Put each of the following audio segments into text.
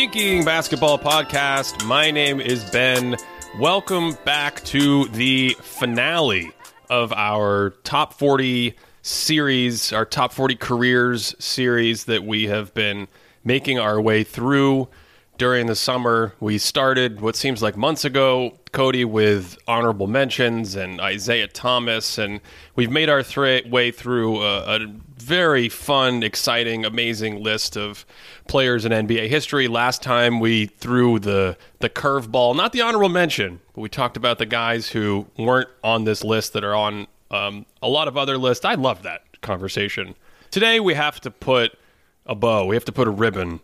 Thinking Basketball Podcast. My name is Ben. Welcome back to the finale of our top 40 series, our top 40 careers series that we have been making our way through during the summer. We started what seems like months ago, Cody, with honorable mentions and Isiah Thomas, and we've made our thre- way through a, a very fun, exciting, amazing list of players in NBA history. Last time we threw the the curveball, not the honorable mention, but we talked about the guys who weren't on this list that are on um, a lot of other lists. I love that conversation. Today we have to put a bow, we have to put a ribbon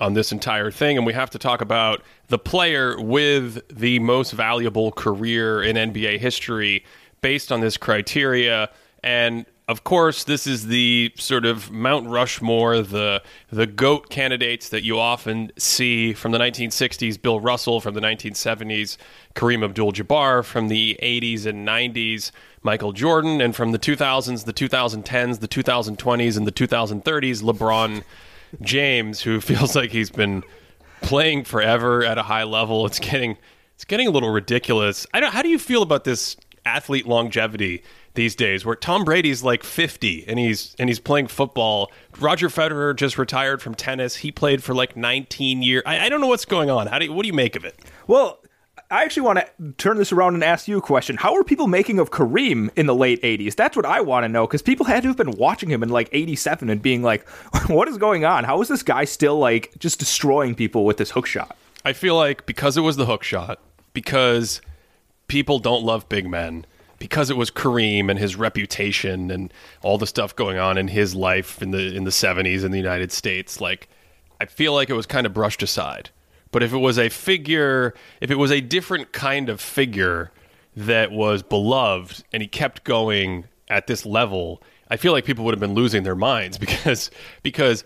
on this entire thing, and we have to talk about the player with the most valuable career in NBA history based on this criteria. And of course, this is the sort of Mount Rushmore, the the goat candidates that you often see from the 1960s. Bill Russell from the 1970s, Kareem Abdul-Jabbar from the 80s and 90s, Michael Jordan, and from the 2000s, the 2010s, the 2020s, and the 2030s, LeBron James, who feels like he's been playing forever at a high level. It's getting it's getting a little ridiculous. I don't. How do you feel about this athlete longevity? these days where Tom Brady's like 50 and he's and he's playing football. Roger Federer just retired from tennis. He played for like 19 years. I, I don't know what's going on. How do you, what do you make of it? Well, I actually want to turn this around and ask you a question. How were people making of Kareem in the late 80s? That's what I want to know because people had to have been watching him in like 87 and being like, what is going on? How is this guy still like just destroying people with this hook shot? I feel like because it was the hook shot, because people don't love big men, because it was Kareem and his reputation and all the stuff going on in his life in the in the 70s in the United States like I feel like it was kind of brushed aside but if it was a figure if it was a different kind of figure that was beloved and he kept going at this level I feel like people would have been losing their minds because because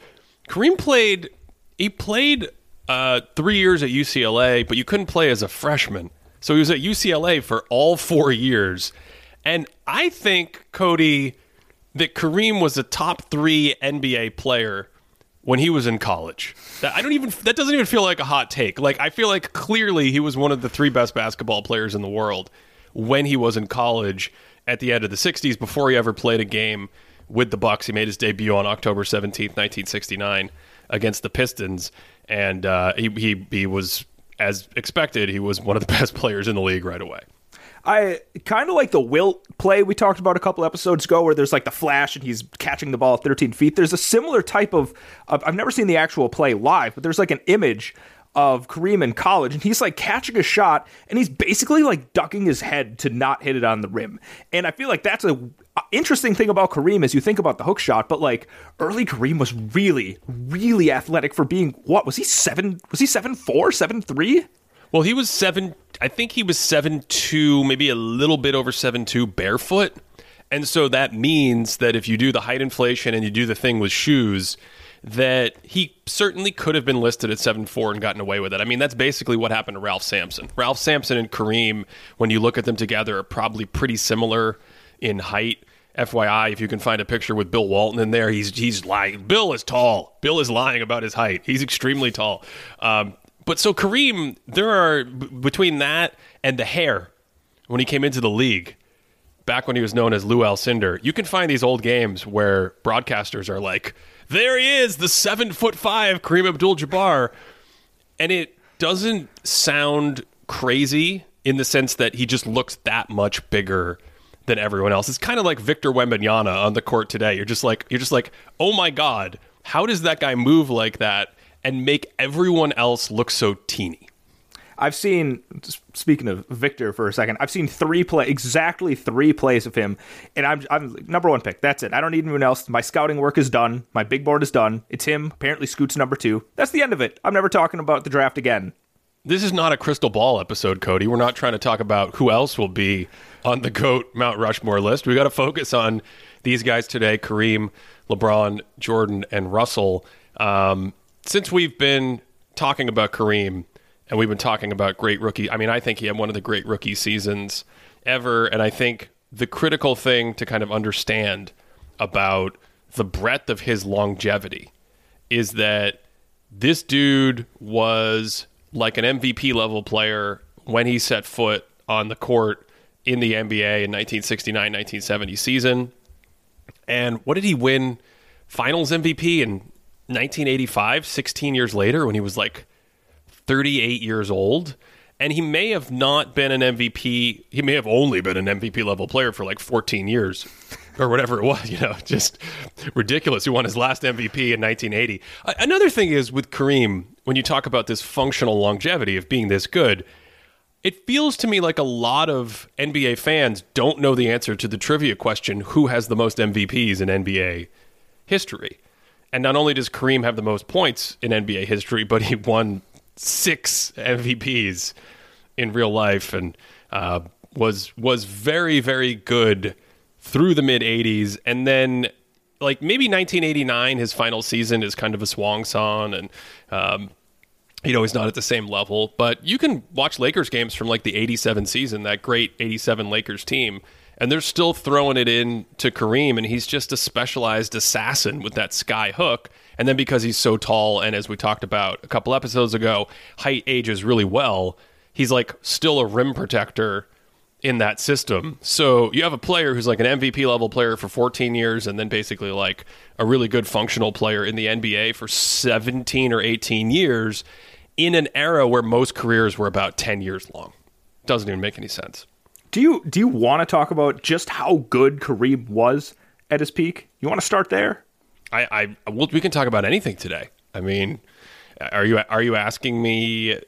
Kareem played he played uh, 3 years at UCLA but you couldn't play as a freshman. So he was at UCLA for all 4 years. And I think, Cody, that Kareem was a top three NBA player when he was in college. That I don't even that doesn't even feel like a hot take. Like I feel like clearly he was one of the three best basketball players in the world when he was in college at the end of the 60s before he ever played a game with the Bucks. He made his debut on October 17th, 1969 against the Pistons and uh, he, he he was as expected, he was one of the best players in the league right away. I kind of like the Wilt play we talked about a couple episodes ago, where there's like the flash and he's catching the ball at 13 feet. There's a similar type of. I've never seen the actual play live, but there's like an image of Kareem in college, and he's like catching a shot, and he's basically like ducking his head to not hit it on the rim. And I feel like that's a interesting thing about Kareem as you think about the hook shot, but like early Kareem was really, really athletic for being what was he seven? Was he seven four, seven three? Well, he was seven. I think he was seven two, maybe a little bit over seven two, barefoot. And so that means that if you do the height inflation and you do the thing with shoes, that he certainly could have been listed at seven four and gotten away with it. I mean, that's basically what happened to Ralph Sampson. Ralph Sampson and Kareem, when you look at them together, are probably pretty similar in height. FYI, if you can find a picture with Bill Walton in there, he's he's lying. Bill is tall. Bill is lying about his height. He's extremely tall. Um, but so Kareem, there are between that and the hair when he came into the league back when he was known as Lew Alcindor. You can find these old games where broadcasters are like, "There he is, the seven foot five Kareem Abdul-Jabbar," and it doesn't sound crazy in the sense that he just looks that much bigger than everyone else. It's kind of like Victor Wembanyama on the court today. You're just like you're just like, "Oh my god, how does that guy move like that?" And make everyone else look so teeny. I've seen speaking of Victor for a second, I've seen three play exactly three plays of him, and I'm I'm number one pick. That's it. I don't need anyone else. My scouting work is done. My big board is done. It's him. Apparently, Scoot's number two. That's the end of it. I'm never talking about the draft again. This is not a crystal ball episode, Cody. We're not trying to talk about who else will be on the GOAT Mount Rushmore list. We got to focus on these guys today Kareem, LeBron, Jordan, and Russell. Um, since we've been talking about Kareem and we've been talking about great rookie, I mean, I think he had one of the great rookie seasons ever. And I think the critical thing to kind of understand about the breadth of his longevity is that this dude was like an MVP level player when he set foot on the court in the NBA in 1969 1970 season. And what did he win finals MVP in 1985, 16 years later, when he was like 38 years old? And he may have not been an MVP. He may have only been an MVP level player for like 14 years or whatever it was, you know, just ridiculous. He won his last MVP in 1980. Another thing is with Kareem, when you talk about this functional longevity of being this good, it feels to me like a lot of NBA fans don't know the answer to the trivia question who has the most MVPs in NBA history. And not only does Kareem have the most points in NBA history, but he won six MVPs in real life and uh, was was very very good through the mid 80s and then like maybe 1989 his final season is kind of a swan song and um, you know he's not at the same level. But you can watch lakers games from like the 87 season that great 87 lakers team and they're still throwing it in to kareem and he's just a specialized assassin with that sky hook and then because he's so tall and as we talked about a couple episodes ago height ages really well he's like still a rim protector in that system. So you have a player who's like an MVP level player for 14 years and then basically like a really good functional player in the NBA for 17 or 18 years in an era where most careers were about 10 years long. Doesn't even make any sense. Do you do you want to talk about just how good Kareem was at his peak? You want to start there? I, I well, we can talk about anything today. I mean, are you are you asking me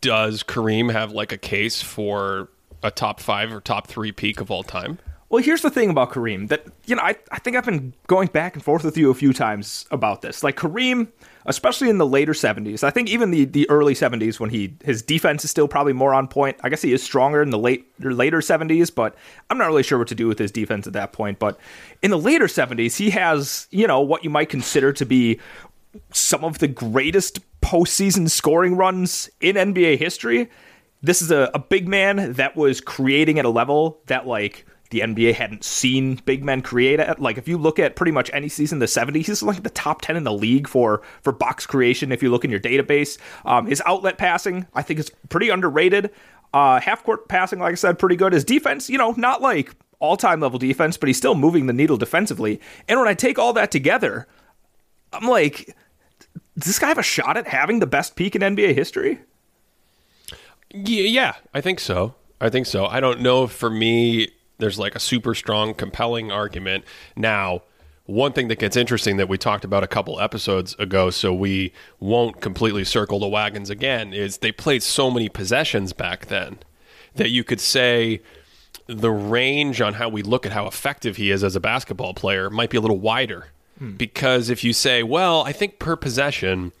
does Kareem have like a case for a top five or top three peak of all time? Well, here's the thing about Kareem that, you know, I, I think I've been going back and forth with you a few times about this. Like Kareem, especially in the later 70s, I think even the, the early 70s when he his defense is still probably more on point. I guess he is stronger in the late later 70s, but I'm not really sure what to do with his defense at that point. But in the later 70s, he has, you know, what you might consider to be some of the greatest postseason scoring runs in NBA history. This is a, a big man that was creating at a level that like the NBA hadn't seen big men create at. Like if you look at pretty much any season in the 70s, he's like the top 10 in the league for for box creation if you look in your database. Um, his outlet passing, I think is pretty underrated. Uh, half court passing, like I said, pretty good. His defense, you know, not like all-time level defense, but he's still moving the needle defensively. And when I take all that together, I'm like does this guy have a shot at having the best peak in NBA history? Yeah, I think so. I think so. I don't know for me there's like a super strong, compelling argument. Now, one thing that gets interesting that we talked about a couple episodes ago, so we won't completely circle the wagons again, is they played so many possessions back then that you could say the range on how we look at how effective he is as a basketball player might be a little wider Hmm. Because if you say, well, I think per possession,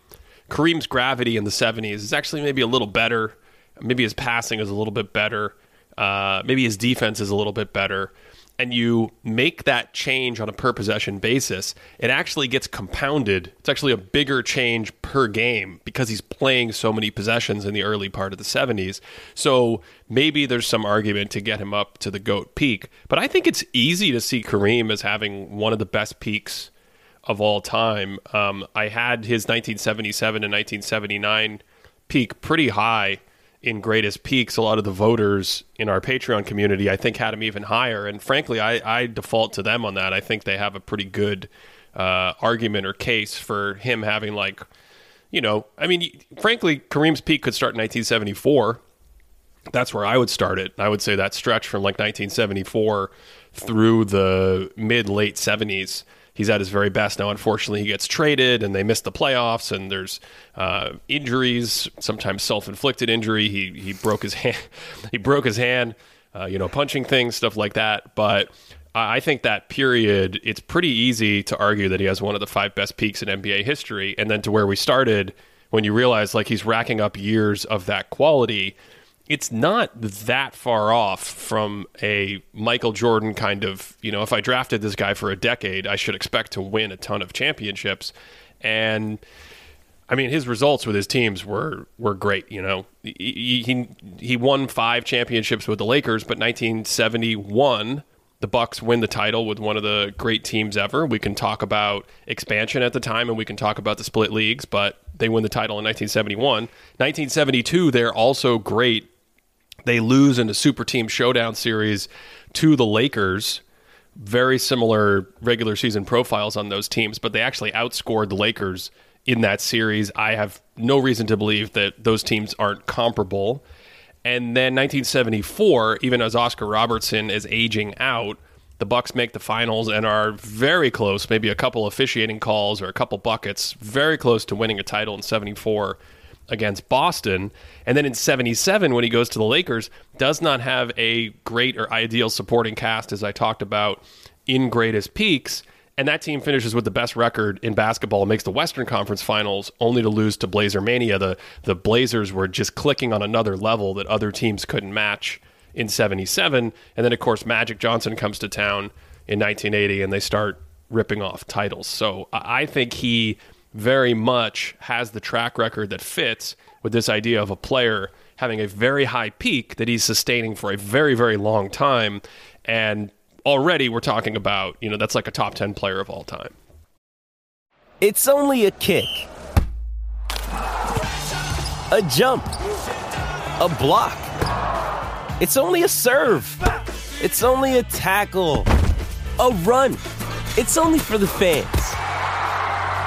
Kareem's gravity in the 70s is actually maybe a little better. Maybe his passing is a little bit better. Uh, maybe his defense is a little bit better. And you make that change on a per possession basis, it actually gets compounded. It's actually a bigger change per game because he's playing so many possessions in the early part of the 70s. So maybe there's some argument to get him up to the GOAT peak. But I think it's easy to see Kareem as having one of the best peaks of all time. Um, I had his 1977 and 1979 peak pretty high in greatest peaks. A lot of the voters in our Patreon community, I think, had him even higher. And frankly, I, I default to them on that. I think they have a pretty good uh, argument or case for him having, like, you know, I mean, frankly, Kareem's peak could start in 1974. That's where I would start it. I would say that stretch from like 1974 through the mid late 70s he's at his very best. Now, unfortunately, he gets traded and they miss the playoffs, and there's uh, injuries, sometimes self-inflicted injury. He he broke his hand. he broke his hand. Uh, you know, punching things, stuff like that. But I think that period, it's pretty easy to argue that he has one of the five best peaks in NBA history. And then to where we started, when you realize like he's racking up years of that quality it's not that far off from a Michael Jordan kind of, you know, if I drafted this guy for a decade, I should expect to win a ton of championships. And I mean, his results with his teams were were great. You know, he he, he won five championships with the Lakers, but 1971 the Bucks win the title with one of the great teams ever. We can talk about expansion at the time, and we can talk about the split leagues, but they win the title in 1971. 1972, they're also great. They lose in a super team showdown series to the Lakers. Very similar regular season profiles on those teams, but they actually outscored the Lakers in that series. I have no reason to believe that those teams aren't comparable. And then 1974, even as Oscar Robertson is aging out, the Bucks make the finals and are very close, maybe a couple officiating calls or a couple buckets, very close to winning a title in 74 against Boston. And then in 77 when he goes to the Lakers, does not have a great or ideal supporting cast as I talked about in Greatest Peaks. And that team finishes with the best record in basketball and makes the Western Conference Finals, only to lose to Blazer Mania. The the Blazers were just clicking on another level that other teams couldn't match in 77. And then, of course, Magic Johnson comes to town in 1980 and they start ripping off titles. So I think he very much has the track record that fits with this idea of a player having a very high peak that he's sustaining for a very, very long time. And already we're talking about, you know, that's like a top 10 player of all time. It's only a kick, a jump, a block. It's only a serve. It's only a tackle. A run. It's only for the fans.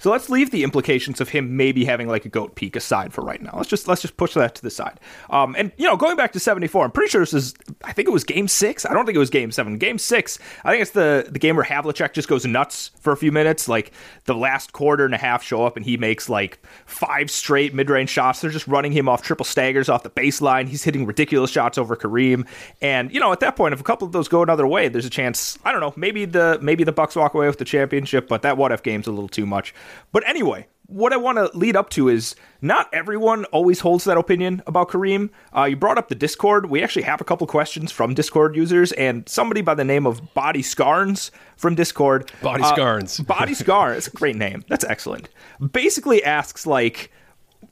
So let's leave the implications of him maybe having like a goat peak aside for right now. Let's just let's just push that to the side. Um, and you know, going back to '74, I'm pretty sure this is. I think it was Game Six. I don't think it was Game Seven. Game Six. I think it's the the game where Havlicek just goes nuts for a few minutes. Like the last quarter and a half show up, and he makes like five straight mid range shots. They're just running him off triple staggers off the baseline. He's hitting ridiculous shots over Kareem. And you know, at that point, if a couple of those go another way, there's a chance. I don't know. Maybe the maybe the Bucks walk away with the championship, but that what if game's a little too much. But anyway, what I want to lead up to is not everyone always holds that opinion about Kareem. Uh, you brought up the Discord. We actually have a couple questions from Discord users, and somebody by the name of Body Scarns from Discord. Body uh, Scarns. Body Scarns. It's a great name. That's excellent. Basically asks, like,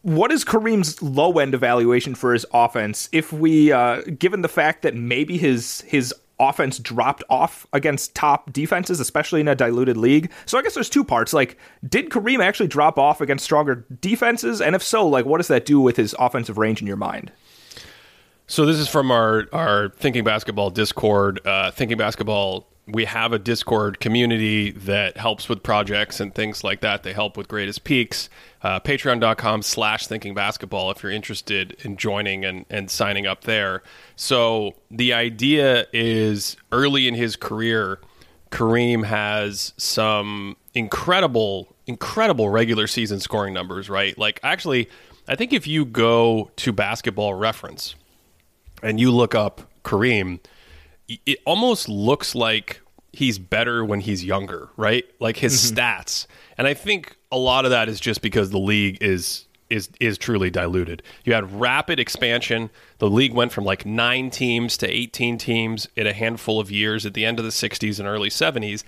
what is Kareem's low end evaluation for his offense if we, uh, given the fact that maybe his his offense dropped off against top defenses, especially in a diluted league. So I guess there's two parts. Like, did Kareem actually drop off against stronger defenses? And if so, like, what does that do with his offensive range in your mind? So this is from our our Thinking Basketball Discord. Uh, Thinking Basketball we have a Discord community that helps with projects and things like that. They help with Greatest Peaks. Uh, Patreon.com slash Thinking Basketball if you're interested in joining and, and signing up there. So the idea is early in his career, Kareem has some incredible, incredible regular season scoring numbers, right? Like, actually, I think if you go to basketball reference and you look up Kareem – it almost looks like he's better when he's younger, right? Like his mm-hmm. stats. And I think a lot of that is just because the league is is is truly diluted. You had rapid expansion. The league went from like 9 teams to 18 teams in a handful of years at the end of the 60s and early 70s.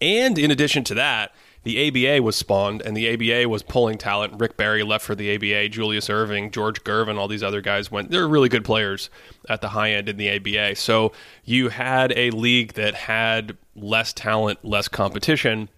And in addition to that, the ABA was spawned, and the ABA was pulling talent. Rick Barry left for the ABA, Julius Erving, George Gervin, all these other guys went. They're really good players at the high end in the ABA. So you had a league that had less talent, less competition.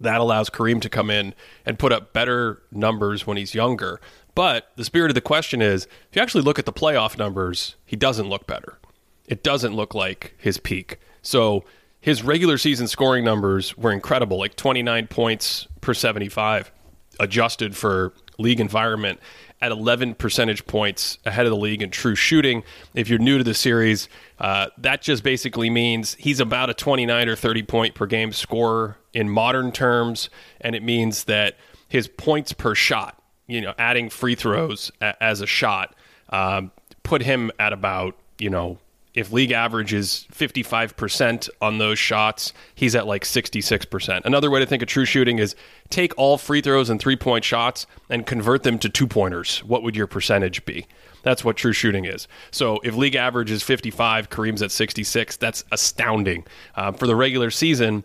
That allows Kareem to come in and put up better numbers when he's younger. But the spirit of the question is if you actually look at the playoff numbers, he doesn't look better. It doesn't look like his peak. So his regular season scoring numbers were incredible, like 29 points per 75, adjusted for league environment at 11 percentage points ahead of the league in true shooting. If you're new to the series, uh, that just basically means he's about a 29 or 30 point per game scorer in modern terms, and it means that his points per shot, you know, adding free throws a- as a shot, um, put him at about you know if league average is 55% on those shots, he's at like 66%. Another way to think of true shooting is take all free throws and three point shots and convert them to two pointers. What would your percentage be? That's what true shooting is. So if league average is 55, Kareem's at 66, that's astounding. Uh, for the regular season,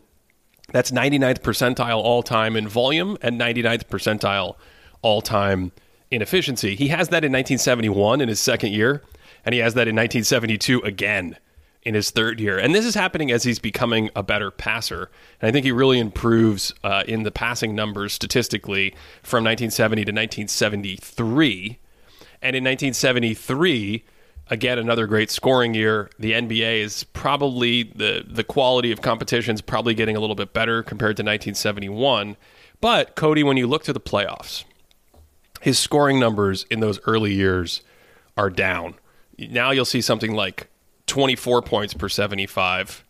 that's 99th percentile all time in volume and 99th percentile all time in efficiency. He has that in 1971 in his second year and he has that in 1972 again in his third year. And this is happening as he's becoming a better passer. And I think he really improves uh, in the passing numbers statistically from 1970 to 1973. And in 1973, again another great scoring year. The NBA is probably the the quality of competition is probably getting a little bit better compared to 1971. But Cody, when you look to the playoffs, his scoring numbers in those early years are down. Now you'll see something like 24 points per 75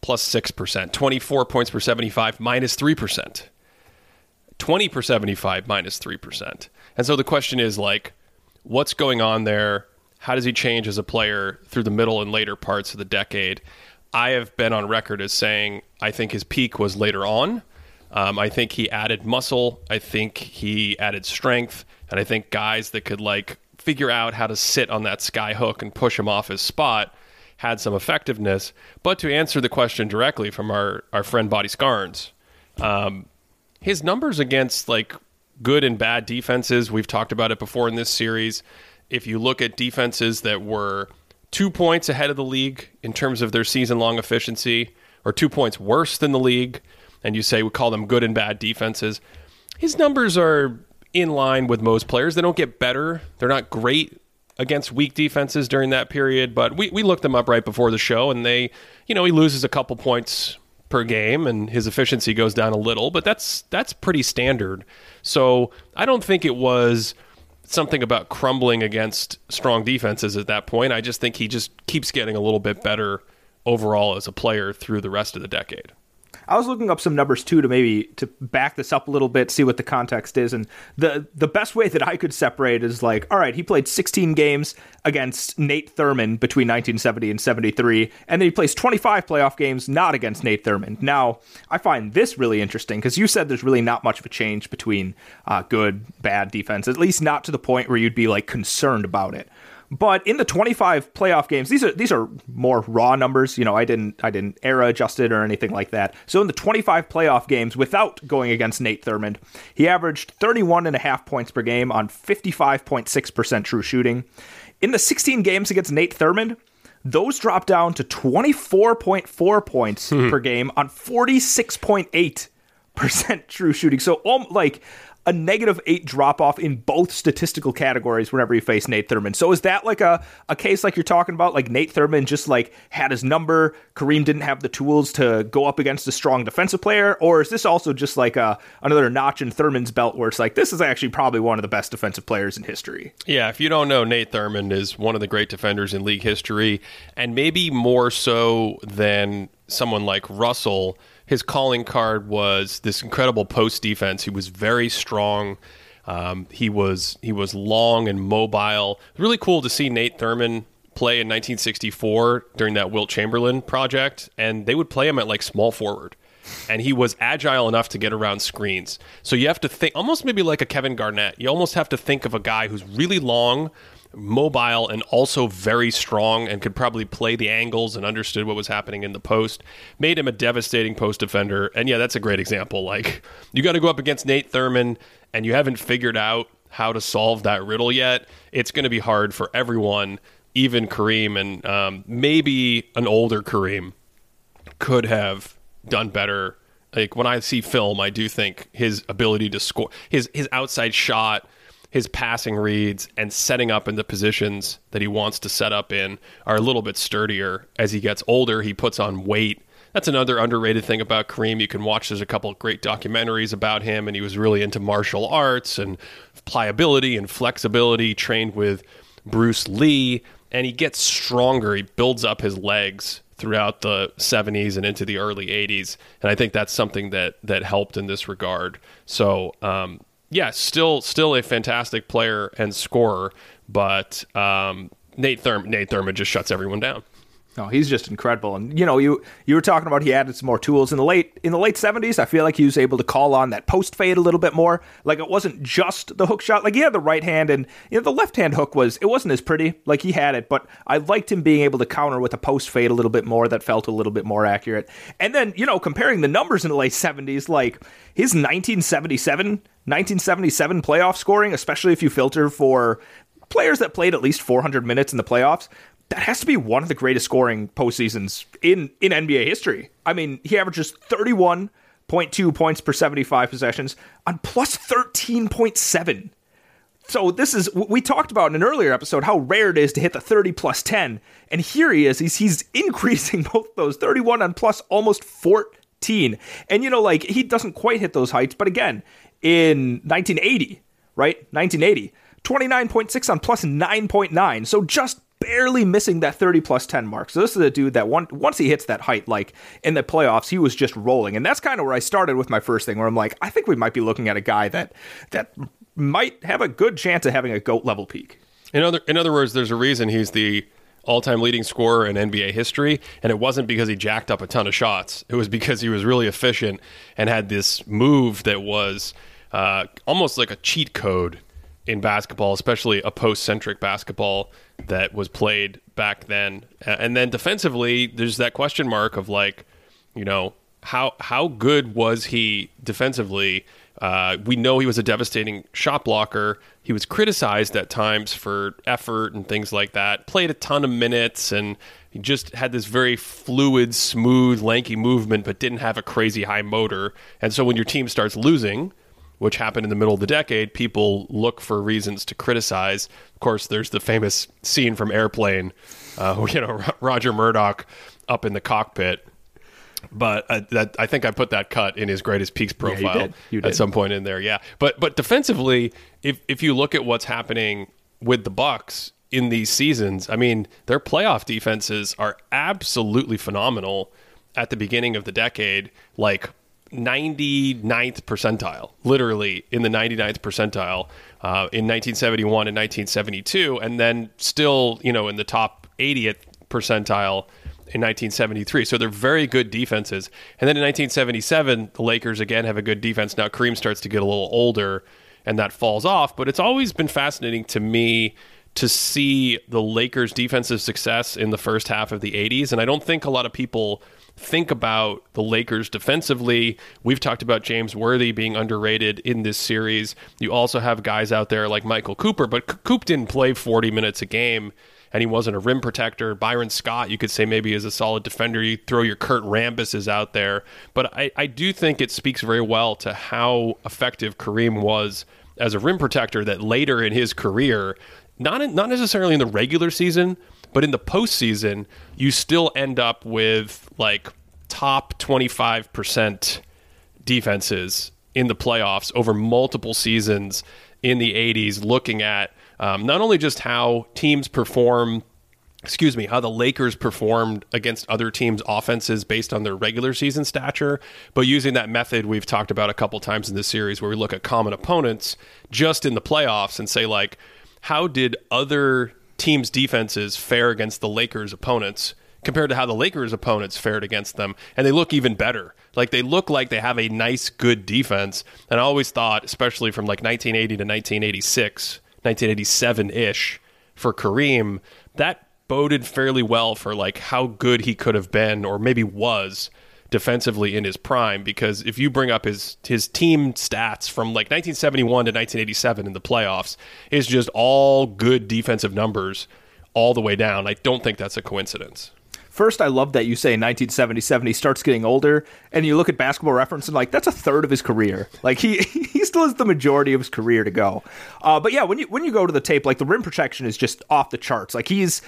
plus 6%, 24 points per 75 minus 3%, 20 per 75 minus 3%. And so the question is like what's going on there? How does he change as a player through the middle and later parts of the decade? I have been on record as saying I think his peak was later on. Um, I think he added muscle. I think he added strength, and I think guys that could like figure out how to sit on that sky hook and push him off his spot had some effectiveness. But to answer the question directly from our our friend Body Scarns, um, his numbers against like good and bad defenses, we've talked about it before in this series. If you look at defenses that were two points ahead of the league in terms of their season long efficiency, or two points worse than the league, and you say we call them good and bad defenses, his numbers are in line with most players. They don't get better. They're not great against weak defenses during that period, but we, we looked them up right before the show, and they, you know, he loses a couple points per game and his efficiency goes down a little, but that's that's pretty standard. So I don't think it was something about crumbling against strong defenses at that point. I just think he just keeps getting a little bit better overall as a player through the rest of the decade. I was looking up some numbers too to maybe to back this up a little bit, see what the context is, and the the best way that I could separate is like, all right, he played 16 games against Nate Thurmond between 1970 and 73, and then he plays 25 playoff games not against Nate Thurmond. Now, I find this really interesting because you said there's really not much of a change between uh, good, bad defense, at least not to the point where you'd be like concerned about it. But in the 25 playoff games, these are these are more raw numbers. You know, I didn't I didn't era adjust it or anything like that. So in the 25 playoff games without going against Nate Thurmond, he averaged 31 and a half points per game on 55.6% true shooting. In the 16 games against Nate Thurmond, those dropped down to 24.4 points per game on 46.8% true shooting. So um, like a negative eight drop off in both statistical categories whenever you face Nate Thurmond. So is that like a, a case like you're talking about? Like Nate Thurmond just like had his number, Kareem didn't have the tools to go up against a strong defensive player? Or is this also just like a, another notch in Thurmond's belt where it's like this is actually probably one of the best defensive players in history? Yeah, if you don't know, Nate Thurmond is one of the great defenders in league history, and maybe more so than someone like Russell his calling card was this incredible post defense. He was very strong. Um, he was he was long and mobile. Really cool to see Nate Thurmond play in 1964 during that Wilt Chamberlain project, and they would play him at like small forward. And he was agile enough to get around screens. So you have to think almost maybe like a Kevin Garnett. You almost have to think of a guy who's really long, mobile and also very strong and could probably play the angles and understood what was happening in the post. Made him a devastating post defender. And yeah, that's a great example. Like, you got to go up against Nate Thurmond and you haven't figured out how to solve that riddle yet. It's going to be hard for everyone, even Kareem and um, maybe an older Kareem could have done better. Like when I see film, I do think his ability to score, his his outside shot, his passing reads and setting up in the positions that he wants to set up in are a little bit sturdier. As he gets older, he puts on weight. That's another underrated thing about Kareem. You can watch, there's a couple great documentaries about him, and he was really into martial arts and pliability and flexibility, trained with Bruce Lee, and he gets stronger. He builds up his legs throughout the 70s and into the early 80s, and I think that's something that that helped in this regard. So, um, yeah, still still a fantastic player and scorer, but um, Nate Thurm Nate Thurmond just shuts everyone down. No, he's just incredible. And you know, you you were talking about he added some more tools in the late in the late seventies. I feel like he was able to call on that post fade a little bit more. Like it wasn't just the hook shot. Like he had the right hand and you know the left hand hook was it wasn't as pretty. Like he had it, but I liked him being able to counter with a post fade a little bit more. That felt a little bit more accurate. And then you know comparing the numbers in the late seventies, like his 1977 1977 playoff scoring, especially if you filter for players that played at least 400 minutes in the playoffs, that has to be one of the greatest scoring postseasons in in NBA history. I mean, he averages 31.2 points per 75 possessions on plus 13.7. So this is we talked about in an earlier episode how rare it is to hit the 30 plus 10, and here he is. He's he's increasing both those 31 on plus almost 14. And you know, like he doesn't quite hit those heights, but again, in 1980, right? 1980, 29.6 on plus 9.9. So just barely missing that 30 plus 10 mark. So this is a dude that one, once he hits that height, like in the playoffs, he was just rolling. And that's kind of where I started with my first thing, where I'm like, I think we might be looking at a guy that that might have a good chance of having a goat level peak. In other in other words, there's a reason he's the all-time leading scorer in NBA history, and it wasn't because he jacked up a ton of shots. It was because he was really efficient and had this move that was uh, almost like a cheat code in basketball, especially a post-centric basketball that was played back then. And then defensively, there's that question mark of like, you know, how how good was he defensively? Uh, we know he was a devastating shot blocker. He was criticized at times for effort and things like that. Played a ton of minutes and he just had this very fluid, smooth, lanky movement, but didn't have a crazy high motor. And so when your team starts losing, which happened in the middle of the decade, people look for reasons to criticize. Of course, there's the famous scene from Airplane, uh, you know, Roger Murdock up in the cockpit but uh, that I think I put that cut in his greatest peaks profile yeah, you did. You did. at some point in there. Yeah, but but defensively, if if you look at what's happening with the Bucks in these seasons, I mean, their playoff defenses are absolutely phenomenal at the beginning of the decade, like 99th percentile, literally in the 99th percentile uh, in 1971 and 1972, and then still, you know, in the top 80th percentile in 1973. So they're very good defenses. And then in 1977, the Lakers again have a good defense. Now Kareem starts to get a little older and that falls off. But it's always been fascinating to me to see the Lakers' defensive success in the first half of the 80s. And I don't think a lot of people think about the Lakers defensively. We've talked about James Worthy being underrated in this series. You also have guys out there like Michael Cooper, but Coop didn't play 40 minutes a game and he wasn't a rim protector. Byron Scott, you could say maybe is a solid defender. You throw your Kurt Rambises out there, but I, I do think it speaks very well to how effective Kareem was as a rim protector. That later in his career, not in, not necessarily in the regular season, but in the postseason, you still end up with like top twenty five percent defenses in the playoffs over multiple seasons in the 80s looking at um, not only just how teams perform excuse me, how the Lakers performed against other teams' offenses based on their regular season stature, but using that method we've talked about a couple times in this series where we look at common opponents just in the playoffs and say, like, how did other teams' defenses fare against the Lakers' opponents? Compared to how the Lakers' opponents fared against them, and they look even better. Like they look like they have a nice, good defense. And I always thought, especially from like 1980 to 1986, 1987 ish for Kareem, that boded fairly well for like how good he could have been or maybe was defensively in his prime because if you bring up his his team stats from like 1971 to 1987 in the playoffs is just all good defensive numbers all the way down. I don't think that's a coincidence. First, I love that you say 1977 he starts getting older, and you look at Basketball Reference and like that's a third of his career. Like he he still has the majority of his career to go. Uh, but yeah, when you when you go to the tape, like the rim protection is just off the charts. Like he's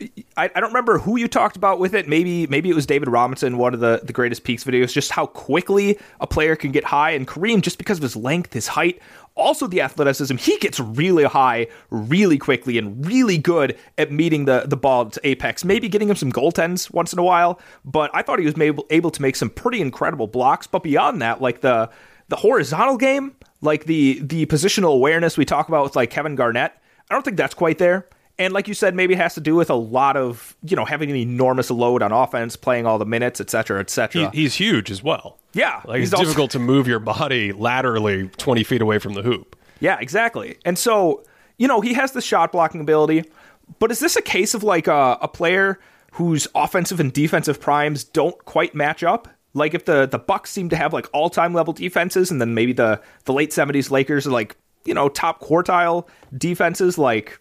I, I, don't remember who you talked about with it. Maybe maybe it was David Robinson, one of the, the greatest peaks videos, just how quickly a player can get high. And Kareem, just because of his length, his height, also the athleticism, he gets really high really quickly and really good at meeting the, the ball to apex. Maybe getting him some goaltends once in a while, but I thought he was able, able to make some pretty incredible blocks. But beyond that, like the the horizontal game, like the the positional awareness we talk about with like Kevin Garnett, I don't think that's quite there. And like you said, maybe it has to do with a lot of, you know, having an enormous load on offense, playing all the minutes, et cetera, et cetera. He, he's huge as well. Yeah. Like it's also, difficult to move your body laterally 20 feet away from the hoop. Yeah, exactly. And so, you know, he has the shot blocking ability, but is this a case of like a, a player whose offensive and defensive primes don't quite match up? Like if the the Bucks seem to have like all time level defenses, and then maybe the the late seventies Lakers are like you know top quartile defenses, like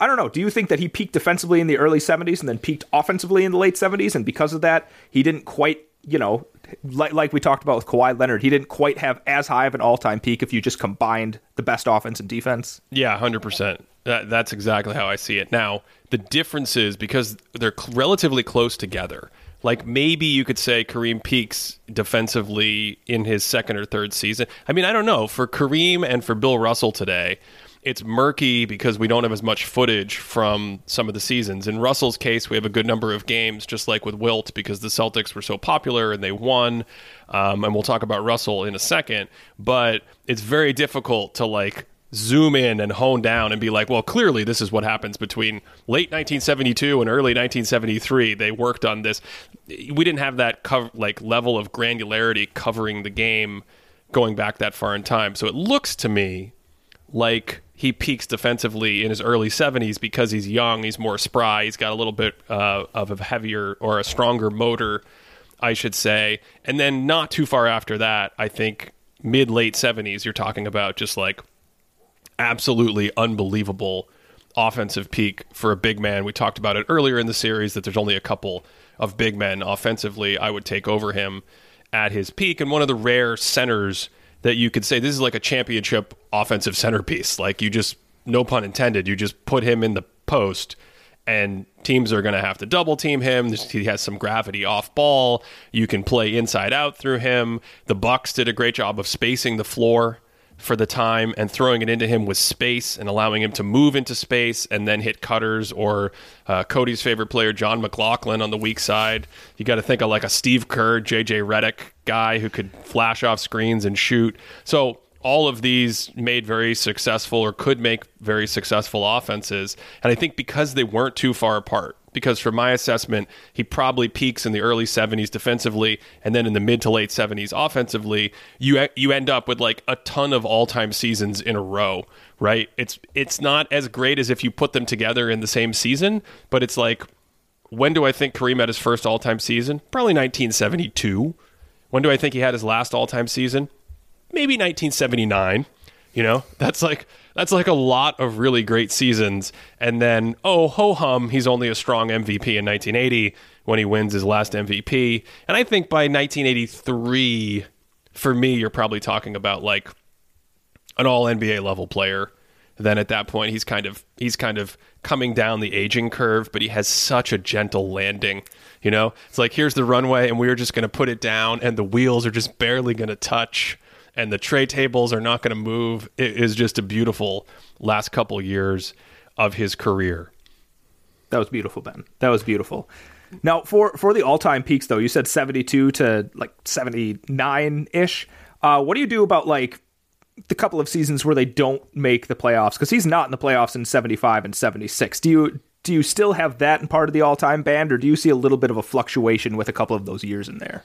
I don't know. Do you think that he peaked defensively in the early 70s and then peaked offensively in the late 70s? And because of that, he didn't quite, you know, like, like we talked about with Kawhi Leonard, he didn't quite have as high of an all time peak if you just combined the best offense and defense? Yeah, 100%. That, that's exactly how I see it. Now, the difference is because they're cl- relatively close together. Like maybe you could say Kareem peaks defensively in his second or third season. I mean, I don't know. For Kareem and for Bill Russell today, it's murky because we don't have as much footage from some of the seasons. In Russell's case, we have a good number of games, just like with Wilt, because the Celtics were so popular and they won. Um, and we'll talk about Russell in a second. But it's very difficult to like zoom in and hone down and be like, well, clearly this is what happens between late 1972 and early 1973. They worked on this. We didn't have that co- like level of granularity covering the game going back that far in time. So it looks to me like he peaks defensively in his early 70s because he's young, he's more spry, he's got a little bit uh, of a heavier or a stronger motor, I should say. And then not too far after that, I think mid late 70s, you're talking about just like absolutely unbelievable offensive peak for a big man. We talked about it earlier in the series that there's only a couple of big men offensively I would take over him at his peak and one of the rare centers that you could say this is like a championship offensive centerpiece. Like you just no pun intended, you just put him in the post and teams are going to have to double team him. He has some gravity off ball. You can play inside out through him. The Bucks did a great job of spacing the floor for the time and throwing it into him with space and allowing him to move into space and then hit cutters or uh, Cody's favorite player, Jon McGlocklin, on the weak side. You got to think of like a Steve Kerr, JJ Redick guy who could flash off screens and shoot. So all of these made very successful or could make very successful offenses. And I think because they weren't too far apart, because from my assessment, he probably peaks in the early 70s defensively and then in the mid to late 70s offensively. You you end up with like a ton of all-time seasons in a row, right? It's it's not as great as if you put them together in the same season, but it's like when do I think Kareem had his first all-time season? Probably 1972. When do I think he had his last all-time season? Maybe 1979. You know, that's like that's like a lot of really great seasons. And then, oh, ho hum, he's only a strong MVP in 1980 when he wins his last MVP. And I think by 1983, for me, you're probably talking about like an all NBA level player. Then at that point, he's kind of he's kind of coming down the aging curve, but he has such a gentle landing. You know, it's like here's the runway, and we're just going to put it down, and the wheels are just barely going to touch and the tray tables are not going to move. It is just a beautiful last couple years of his career. That was beautiful, Ben. That was beautiful. Now, for for the all time peaks, though, you said seventy two to like seventy nine ish. Uh, what do you do about like the couple of seasons where they don't make the playoffs? Because he's not in the playoffs in seventy five and seventy six. Do you do you still have that in part of the all time band, or do you see a little bit of a fluctuation with a couple of those years in there?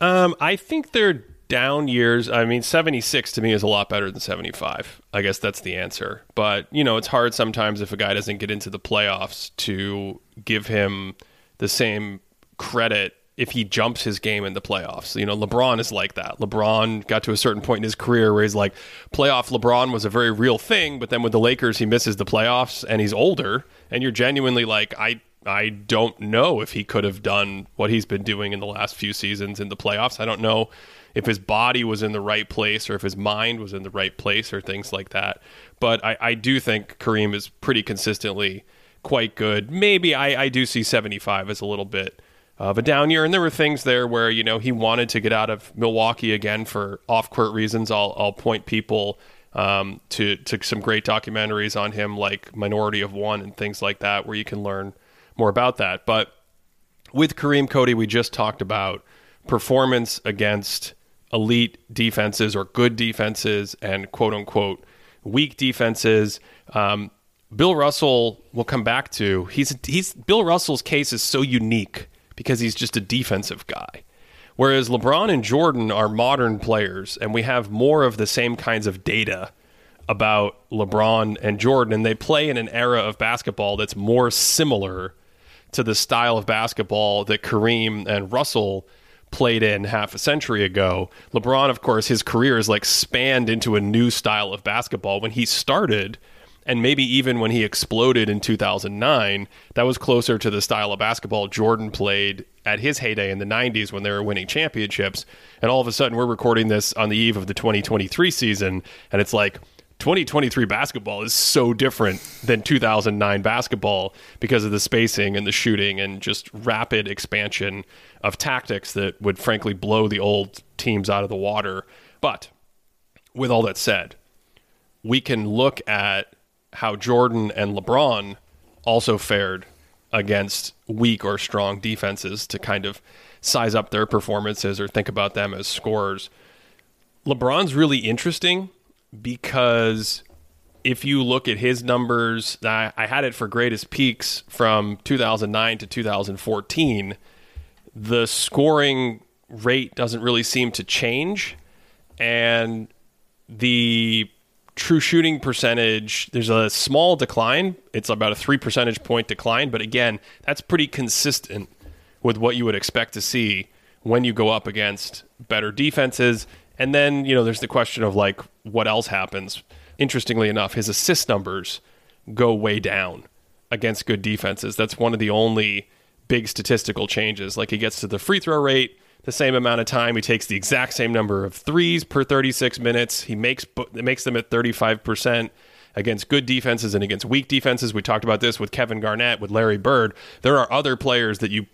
Um, I think they're down years, I mean, 76 to me is a lot better than 75. I guess that's the answer. But, you know, it's hard sometimes if a guy doesn't get into the playoffs to give him the same credit if he jumps his game in the playoffs. You know, LeBron is like that. LeBron got to a certain point in his career where he's like, playoff LeBron was a very real thing, but then with the Lakers, he misses the playoffs and he's older. And you're genuinely like, I. I don't know if he could have done what he's been doing in the last few seasons in the playoffs. I don't know if his body was in the right place or if his mind was in the right place or things like that. But I, I do think Kareem is pretty consistently quite good. Maybe I, I do see 75 as a little bit of a down year. And there were things there where, you know, he wanted to get out of Milwaukee again for off court reasons. I'll, I'll point people um, to, to some great documentaries on him, like Minority of One and things like that, where you can learn more about that. But with Kareem Cody, we just talked about performance against elite defenses or good defenses and quote unquote weak defenses. Um, Bill Russell will come back to. He's he's Bill Russell's case is so unique because he's just a defensive guy. Whereas LeBron and Jordan are modern players and we have more of the same kinds of data about LeBron and Jordan and they play in an era of basketball that's more similar to the style of basketball that Kareem and Russell played in half a century ago. LeBron, of course, his career is like spanned into a new style of basketball. When he started And maybe even when he exploded in 2009, that was closer to the style of basketball Jordan played at his heyday in the 90s when they were winning championships. And all of a sudden, we're recording this on the eve of the 2023 season, and it's like, 2023 basketball is so different than 2009 basketball because of the spacing and the shooting and just rapid expansion of tactics that would frankly blow the old teams out of the water. But with all that said, we can look at how Jordan and LeBron also fared against weak or strong defenses to kind of size up their performances or think about them as scorers. LeBron's really interesting because if you look at his numbers, I, I had it for greatest peaks from 2009 to 2014. The scoring rate doesn't really seem to change, and the true shooting percentage there's a small decline it's about a 3 percentage point decline but again that's pretty consistent with what you would expect to see when you go up against better defenses and then, you know, there's the question of like what else happens. Interestingly enough, his assist numbers go way down against good defenses. That's one of the only big statistical changes. Like he gets to the free throw rate the same amount of time. He takes the exact same number of threes per 36 minutes. He makes makes them at 35% against good defenses and against weak defenses. We talked about this with Kevin Garnett, with Larry Bird. There are other players that you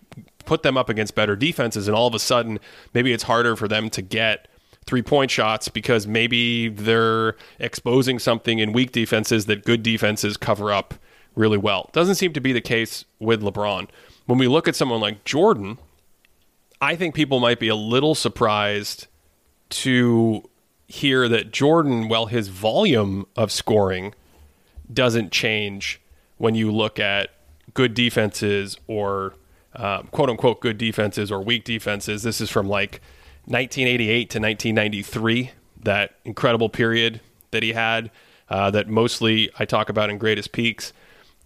put them up against better defenses and all of a sudden maybe it's harder for them to get three point shots because maybe they're exposing something in weak defenses that good defenses cover up really well. Doesn't seem to be the case with LeBron. When we look at someone like Jordan, I think people might be a little surprised to hear that Jordan, well, his volume of scoring doesn't change when you look at good defenses or um, quote unquote good defenses or weak defenses. This is from like 1988 to 1993, that incredible period that he had, uh, that mostly I talk about in Greatest Peaks.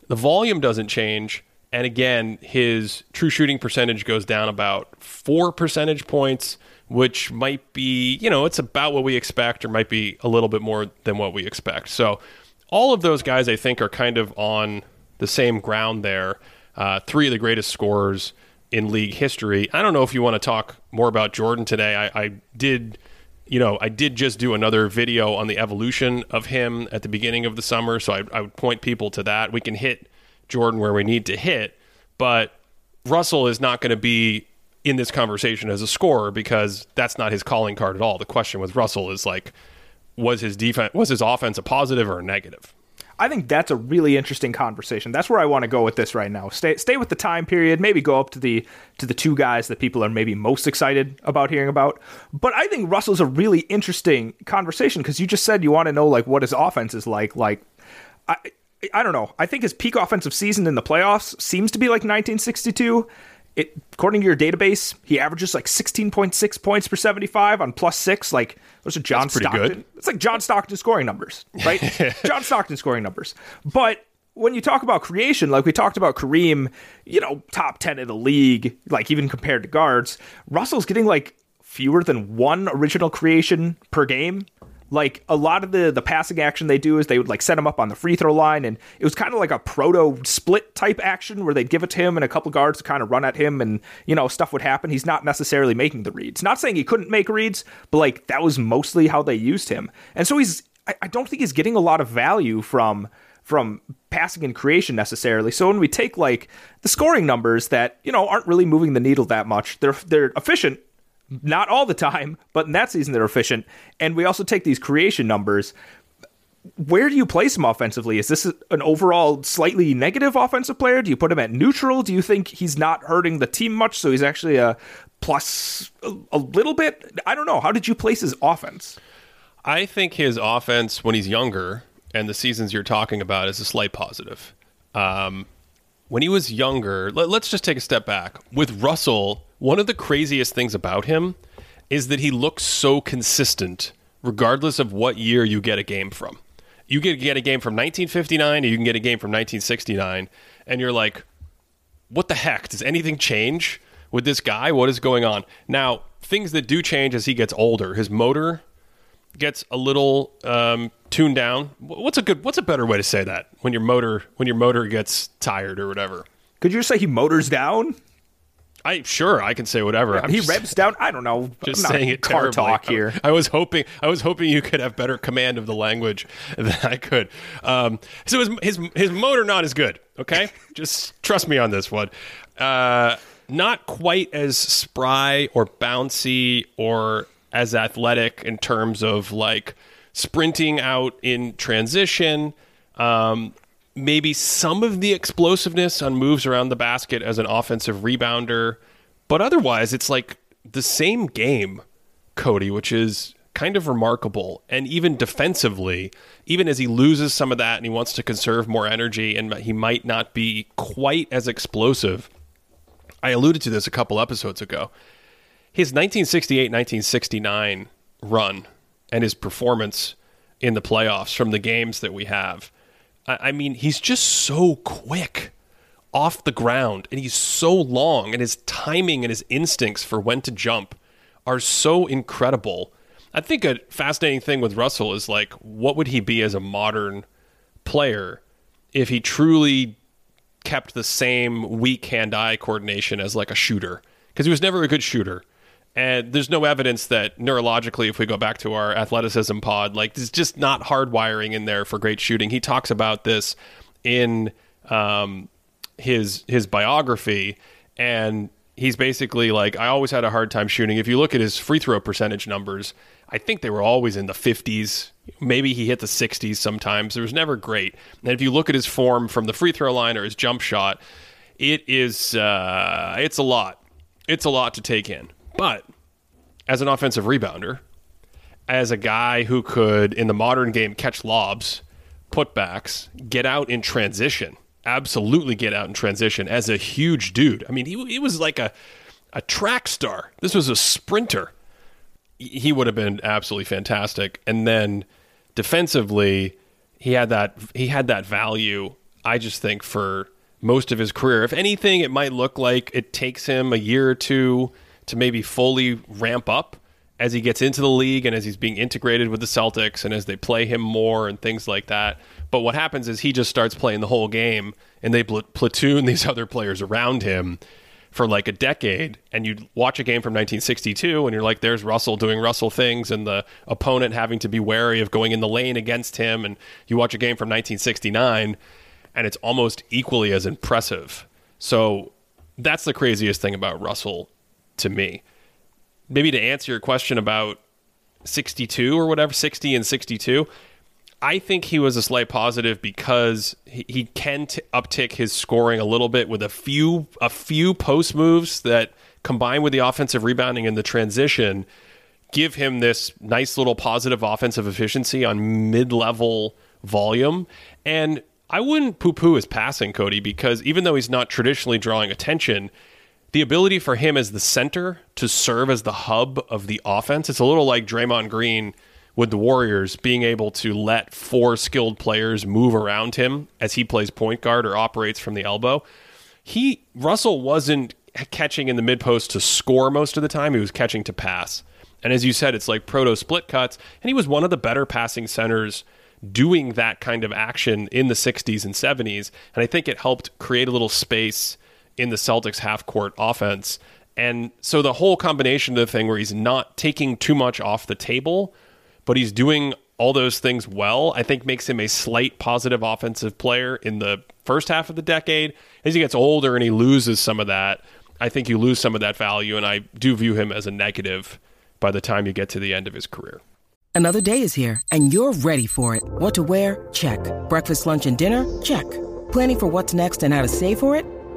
The volume doesn't change. And again, his true shooting percentage goes down about four percentage points, which might be, you know, it's about what we expect or might be a little bit more than what we expect. So, all of those guys, I think, are kind of on the same ground there. Uh, three of the greatest scorers in league history. I don't know if you want to talk more about Jordan today. I, I did, you know, I did just do another video on the evolution of him at the beginning of the summer, so I, I would point people to that. We can hit Jordan where we need to hit, but Russell is not going to be in this conversation as a scorer because that's not his calling card at all. The question with Russell is like, was his defense, was his offense a positive or a negative? I think that's a really interesting conversation. That's where I want to go with this right now. Stay stay with the time period, maybe go up to the to the two guys that people are maybe most excited about hearing about. But I think Russell's a really interesting conversation because you just said you want to know like what his offense is like. Like I I don't know. I think his peak offensive season in the playoffs seems to be like 1962 it, according to your database, he averages like 16.6 points per 75 on plus six. Like those are John Stockton. Good. It's like John Stockton scoring numbers, right? John Stockton scoring numbers. But when you talk about creation, like we talked about Kareem, you know, top 10 in the league, like even compared to guards, Russell's getting like fewer than one original creation per game like a lot of the the passing action they do is they would like set him up on the free throw line and it was kind of like a proto split type action where they'd give it to him and a couple guards kind of run at him and you know stuff would happen. He's not necessarily making the reads. Not saying he couldn't make reads but like that was mostly how they used him. And so he's I, I don't think he's getting a lot of value from from passing and creation necessarily. So when we take like the scoring numbers that, you know, aren't really moving the needle that much, they're they're efficient not all the time, but in that season they're efficient. And we also take these creation numbers. Where do you place him offensively? Is this an overall slightly negative offensive player? Do you put him at neutral? Do you think he's not hurting the team much, so he's actually a plus a, little bit? I don't know. How did you place his offense? I think his offense when he's younger and the seasons you're talking about is a slight positive. Um, when he was younger, let, us just take a step back. With Russell, one of the craziest things about him is that he looks so consistent regardless of what year you get a game from. You can get a game from 1959 or you can get a game from 1969 and you're like what the heck does anything change with this guy? What is going on? Now, things that do change as he gets older, his motor gets a little um, tuned down. What's a good? What's a better way to say that when your motor when your motor gets tired or whatever? Could you just say he motors down? I sure I can say whatever. I'm he just- revs down. I don't know. just I'm not saying it car terribly. talk here. I was hoping I was hoping you could have better command of the language than I could. Um, so his his his motor not as good. Okay, just trust me on this one. Uh, not quite as spry or bouncy or as athletic in terms of like sprinting out in transition. Um, maybe some of the explosiveness on moves around the basket as an offensive rebounder, but otherwise it's like the same game, Cody, which is kind of remarkable. And even defensively, even as he loses some of that and he wants to conserve more energy and he might not be quite as explosive. I alluded to this a couple episodes ago. His 1968 1969 run and his performance in the playoffs from the games that we have. I, I mean, he's just so quick off the ground and he's so long and his timing and his instincts for when to jump are so incredible. I think a fascinating thing with Russell is like what would he be as a modern player if he truly kept the same weak hand-eye coordination as like a shooter because he was never a good shooter. And there's no evidence that neurologically, if we go back to our athleticism pod, like there's just not hardwiring in there for great shooting. He talks about this in um, his his biography, and he's basically like, I always had a hard time shooting. If you look at his free throw percentage numbers, I think they were always in the 50s. Maybe he hit the 60s sometimes. It was never great. And if you look at his form from the free throw line or his jump shot, it is uh, it's a lot. It's a lot to take in. But as an offensive rebounder, as a guy who could in the modern game catch lobs, putbacks, get out in transition, absolutely get out in transition as a huge dude. I mean, he, he was like a a track star. This was a sprinter. He would have been absolutely fantastic. And then defensively, he had that he had that value. I just think for most of his career. If anything, it might look like it takes him a year or two to maybe fully ramp up as he gets into the league and as he's being integrated with the Celtics and as they play him more and things like that. But what happens is he just starts playing the whole game and they pl- platoon these other players around him for like a decade and you watch a game from 1962 and you're like there's Russell doing Russell things and the opponent having to be wary of going in the lane against him and you watch a game from 1969 and it's almost equally as impressive. So that's the craziest thing about Russell to me. Maybe to answer your question about 62 or whatever, 60 and 62, I think he was a slight positive because he, he can t- uptick his scoring a little bit with a few a few post moves that combined with the offensive rebounding and the transition give him this nice little positive offensive efficiency on mid-level volume and I wouldn't poo-poo his passing Cody because even though he's not traditionally drawing attention the ability for him as the center to serve as the hub of the offense it's a little like Draymond Green with the Warriors being able to let four skilled players move around him as he plays point guard or operates from the elbow. He Russell wasn't catching in the mid post to score most of the time. He was catching to pass. And as you said, it's like proto split cuts. And he was one of the better passing centers doing that kind of action in the 60s and 70s. And I think it helped create a little space in the Celtics half court offense. And so the whole combination of the thing where he's not taking too much off the table, but he's doing all those things well, I think makes him a slight positive offensive player in the first half of the decade. As he gets older and he loses some of that, I think you lose some of that value. And I do view him as a negative by the time you get to the end of his career. Another day is here, and you're ready for it. What to wear? Check. Breakfast, lunch, and dinner? Check. Planning for what's next and how to save for it?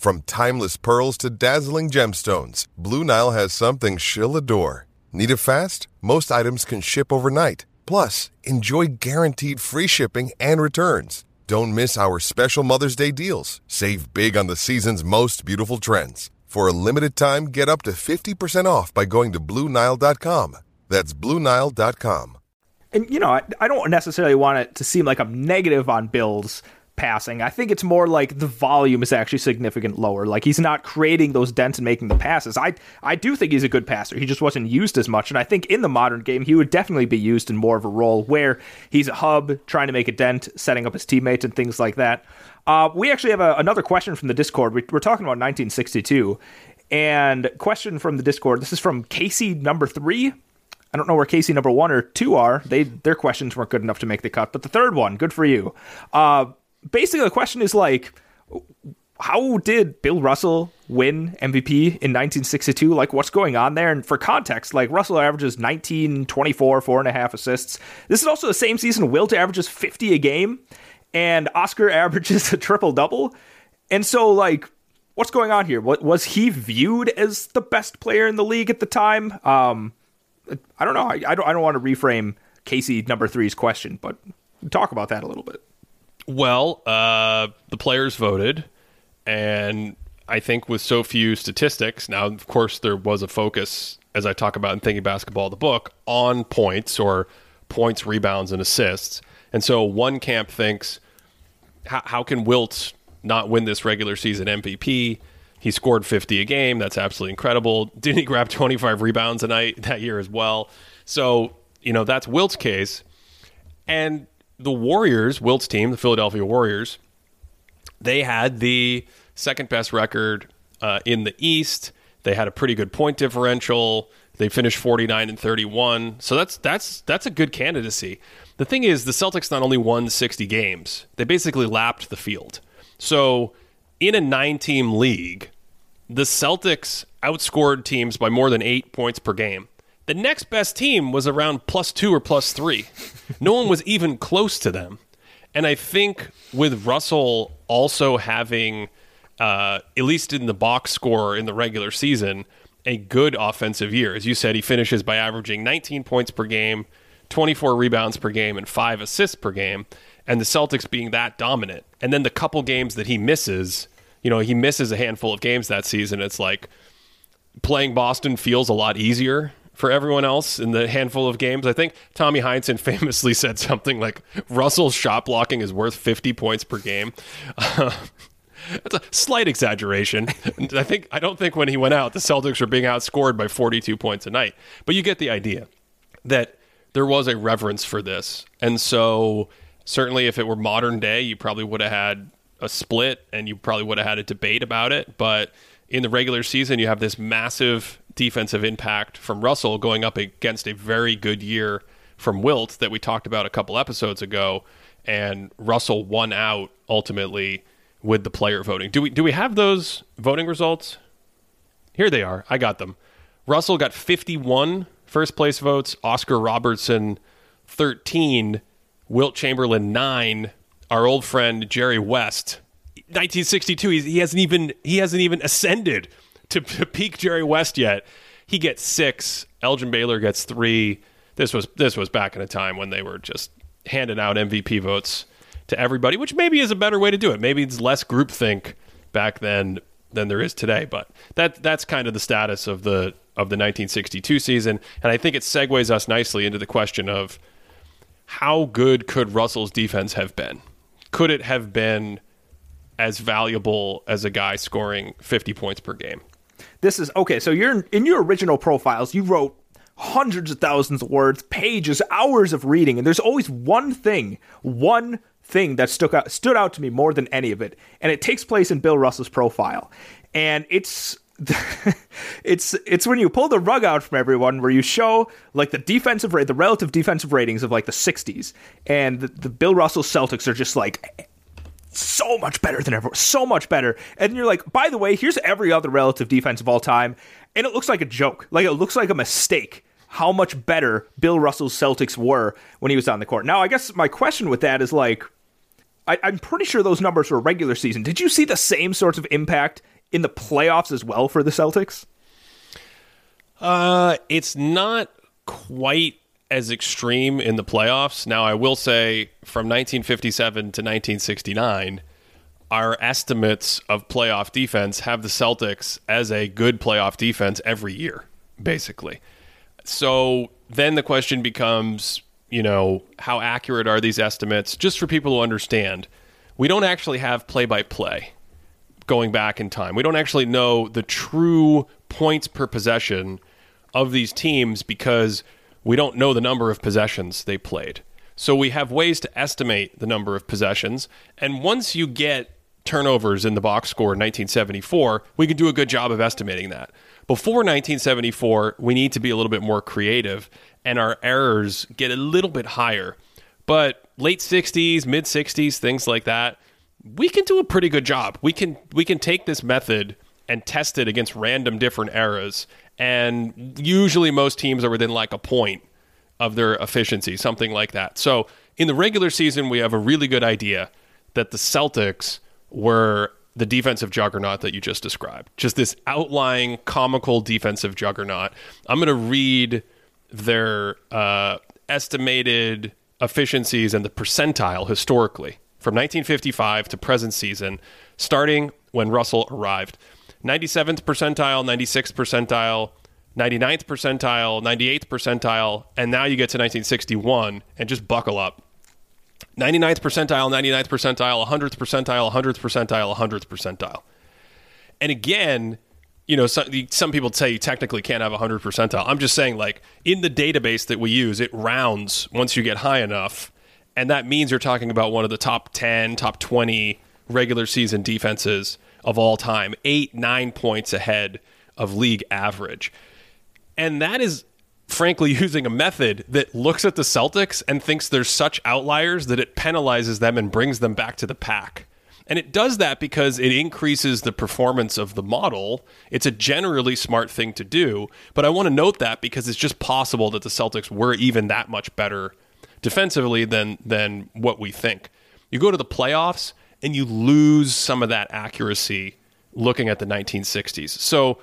From timeless pearls to dazzling gemstones, Blue Nile has something she'll adore. Need it fast? Most items can ship overnight. Plus, enjoy guaranteed free shipping and returns. Don't miss our special Mother's Day deals. Save big on the season's most beautiful trends. For a limited time, get up to 50% off by going to BlueNile.com. That's BlueNile.com. And, you know, I, I don't necessarily want it to seem like I'm negative on Bills passing. I think it's more like the volume is actually significant lower. Like he's not creating those dents and making the passes. I I do think he's a good passer. He just wasn't used as much. And I think in the modern game he would definitely be used in more of a role where he's a hub, trying to make a dent, setting up his teammates and things like that. Uh, we actually have a, another question from the Discord. We, we're talking about 1962. And question from the Discord. This is from Casey number three. I don't know where Casey number one or two are. They their questions weren't good enough to make the cut, but the third one, good for you. Uh, basically the question is like how did Bill Russell win MVP in 1962? Like, what's going on there? And for context, like, Russell averages 19, 24, four and a half assists. This is also the same season Wilt averages 50 a game, and Oscar averages a triple double. And so, like, what's going on here? What was he viewed as the best player in the league at the time? Um, I don't know. I, I don't. I don't want to reframe Casey number three's question, but talk about that a little bit. Well, uh, the players voted, and I think with so few statistics, now, of course, there was a focus, as I talk about in Thinking Basketball, the book, on points or points, rebounds, and assists. And so one camp thinks, how can Wilt not win this regular season MVP? He scored 50 a game. That's absolutely incredible. Didn't he grab 25 rebounds a night that year as well? So, you know, that's Wilt's case. And the Warriors, Wilt's team, the Philadelphia Warriors, they had the second best record uh, in the East. They had a pretty good point differential. They finished 49 and 31. So that's that's that's a good candidacy. The thing is the Celtics not only won 60 games, they basically lapped the field. So in a 9-team league, the Celtics outscored teams by more than 8 points per game. The next best team was around plus 2 or plus 3. No one was even close to them. And I think with Russell also having, uh, at least in the box score in the regular season, a good offensive year. As you said, he finishes by averaging 19 points per game, 24 rebounds per game, and five assists per game. And the Celtics being that dominant. And then the couple games that he misses, you know, he misses a handful of games that season. It's like playing Boston feels a lot easier for everyone else in the handful of games. I think Tommy Heinsohn famously said something like Russell's shot blocking is worth 50 points per game. That's a slight exaggeration. I think I don't think when he went out, the Celtics were being outscored by 42 points a night. But you get the idea that there was a reverence for this, and so certainly if it were modern day, you probably would have had a split, and you probably would have had a debate about it. But in the regular season, you have this massive defensive impact from Russell going up against a very good year from Wilt that we talked about a couple episodes ago, and Russell won out ultimately with the player voting. Do we do we have those voting results? Here they are. I got them. Russell got 51 first place votes, Oscar Robertson 13, Wilt Chamberlain 9, our old friend Jerry West 1962 he hasn't even he hasn't even ascended to, to peak Jerry West yet. He gets 6, Elgin Baylor gets 3. This was this was back in a time when they were just handing out MVP votes to everybody, which maybe is a better way to do it. Maybe it's less groupthink back then than there is today. But that that's kind of the status of the of the 1962 season, and I think it segues us nicely into the question of how good could Russell's defense have been? Could it have been as valuable as a guy scoring 50 points per game? This is okay. So you're in your original profiles, you wrote hundreds of thousands of words, pages, hours of reading, and there's always one thing, one thing that stuck out stood out to me more than any of it, and it takes place in Bill Russell's profile, and it's it's it's when you pull the rug out from everyone where you show like the defensive rate the relative defensive ratings of like the 60s and the, the Bill Russell Celtics are just like so much better than ever, so much better and you're like by the way here's every other relative defense of all time and it looks like a joke like it looks like a mistake how much better Bill Russell's Celtics were when he was on the court now I guess my question with that is like I, am pretty sure those numbers were regular season. Did you see the same sorts of impact in the playoffs as well for the Celtics? Uh, it's not quite as extreme in the playoffs. Now, I will say from 1957 to 1969, our estimates of playoff defense have the Celtics as a good playoff defense every year, basically. So then the question becomes, you know, how accurate are these estimates? Just for people to understand, we don't actually have play by play going back in time. We don't actually know the true points per possession of these teams because we don't know the number of possessions they played. So we have ways to estimate the number of possessions. And once you get turnovers in the box score in 1974, we can do a good job of estimating that. Before 1974, we need to be a little bit more creative and our errors get a little bit higher. But late 60s, mid 60s, things like that, we can do a pretty good job. We can we can take this method and test it against random different eras and usually most teams are within like a point of their efficiency, something like that. So, in the regular season, we have a really good idea that the Celtics were the defensive juggernaut that you just described. Just this outlying comical defensive juggernaut. I'm going to read their uh, estimated efficiencies and the percentile historically from 1955 to present season, starting when Russell arrived. 97th percentile, 96th percentile, 99th percentile, 98th percentile, and now you get to 1961 and just buckle up. 99th percentile, 99th percentile, 100th percentile, 100th percentile, 100th percentile. And again, you know, some, some people say you technically can't have 100 percentile. I'm just saying, like, in the database that we use, it rounds once you get high enough. And that means you're talking about one of the top 10, top 20 regular season defenses of all time, eight, nine points ahead of league average. And that is frankly using a method that looks at the Celtics and thinks they're such outliers that it penalizes them and brings them back to the pack. And it does that because it increases the performance of the model. It's a generally smart thing to do. But I want to note that because it's just possible that the Celtics were even that much better defensively than than what we think. You go to the playoffs and you lose some of that accuracy looking at the 1960s. So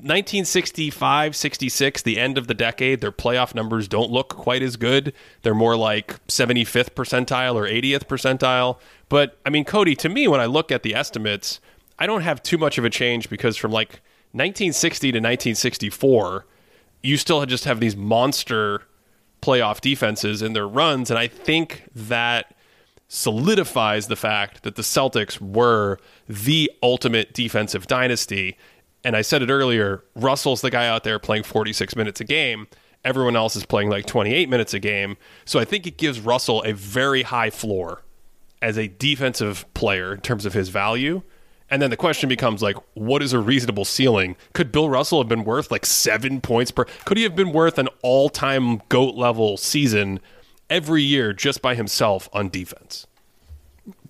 1965, 66, the end of the decade, their playoff numbers don't look quite as good. They're more like 75th percentile or 80th percentile. But I mean, Cody, to me, when I look at the estimates, I don't have too much of a change because from like 1960 to 1964, you still just have these monster playoff defenses in their runs. And I think that solidifies the fact that the Celtics were the ultimate defensive dynasty. And I said it earlier Russell's the guy out there playing 46 minutes a game. Everyone else is playing like 28 minutes a game. So I think it gives Russell a very high floor as a defensive player in terms of his value. And then the question becomes like, what is a reasonable ceiling? Could Bill Russell have been worth like seven points per? Could he have been worth an all-time goat level season every year just by himself on defense?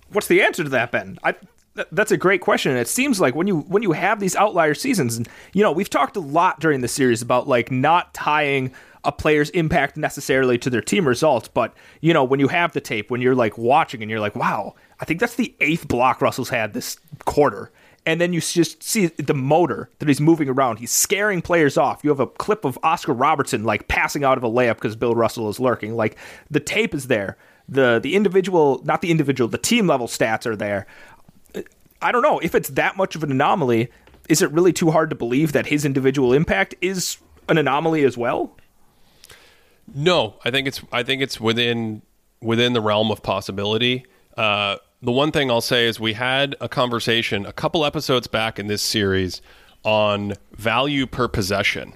What's the answer to that, Ben? I, th- that's a great question. And it seems like when you when you have these outlier seasons, and you know, we've talked a lot during the series about like not tying a player's impact necessarily to their team results, but you know, when you have the tape, when you're like watching and you're like, wow, I think that's the eighth block Russell's had this quarter and then you just see the motor that he's moving around. He's scaring players off. You have a clip of Oscar Robertson like passing out of a layup because Bill Russell is lurking. Like the tape is there. The the individual, not the individual, the team level stats are there. I don't know if it's that much of an anomaly. Is it really too hard to believe that his individual impact is an anomaly as well? No, I think it's I think it's within within the realm of possibility. Uh, the one thing I'll say is we had a conversation a couple episodes back in this series on value per possession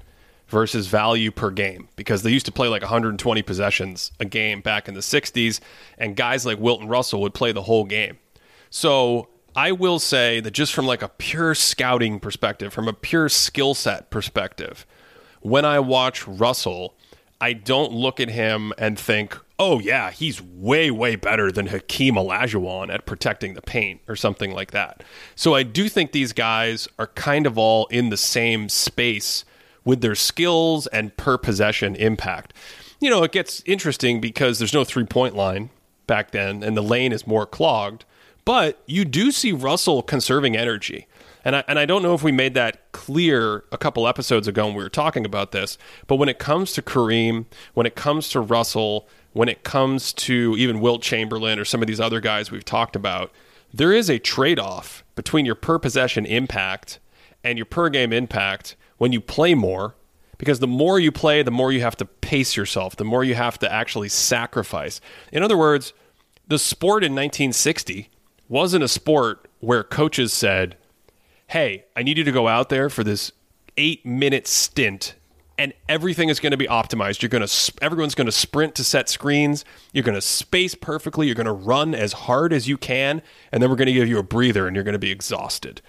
versus value per game because they used to play like 120 possessions a game back in the 60s and guys like Wilt and Russell would play the whole game. So I will say that just from like a pure scouting perspective, from a pure skill set perspective, when I watch Russell, I don't look at him and think, oh yeah, he's way way better than Hakeem Olajuwon at protecting the paint or something like that. So I do think these guys are kind of all in the same space with their skills and per possession impact. You know, it gets interesting because there's no three point line back then, and the lane is more clogged. But you do see Russell conserving energy. And I, and I don't know if we made that clear a couple episodes ago when we were talking about this, but when it comes to Kareem, when it comes to Russell, when it comes to even Wilt Chamberlain or some of these other guys we've talked about, there is a trade off between your per possession impact and your per game impact when you play more. Because the more you play, the more you have to pace yourself, the more you have to actually sacrifice. In other words, the sport in 1960 wasn't a sport where coaches said, Hey, I need you to go out there for this eight minute stint and everything is going to be optimized. You're going to everyone's going to sprint to set screens. You're going to space perfectly. You're going to run as hard as you can, and then we're going to give you a breather, and you're going to be exhausted.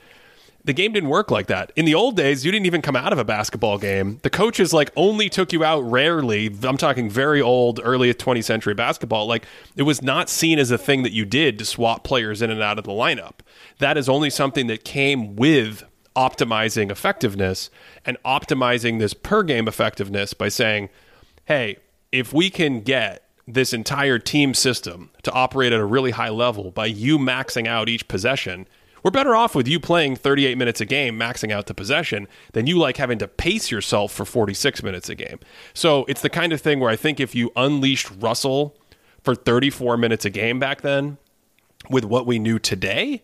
The game didn't work like that. In the old days, you didn't even come out of a basketball game. The coaches like only took you out rarely. I'm talking very old, early 20th century basketball. Like it was not seen as a thing that you did to swap players in and out of the lineup. That is only something that came with optimizing effectiveness and optimizing this per game effectiveness by saying, hey, if we can get this entire team system to operate at a really high level by you maxing out each possession, we're better off with you playing 38 minutes a game, maxing out the possession, than you like having to pace yourself for 46 minutes a game. So it's the kind of thing where I think if you unleashed Russell for 34 minutes a game back then with what we knew today,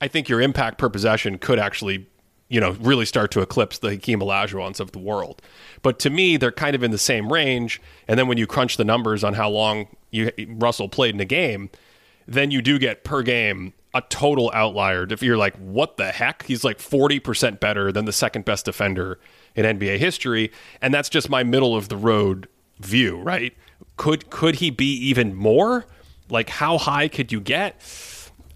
I think your impact per possession could actually you know, really start to eclipse the Hakeem Olajuwons of the world. But to me, they're kind of in the same range. And then when you crunch the numbers on how long you, Russell played in a game, then you do get per game a total outlier. If you're like, what the heck? He's like 40% better than the second best defender in NBA history. And that's just my middle of the road view, right? Could could he be even more? Like how high could you get?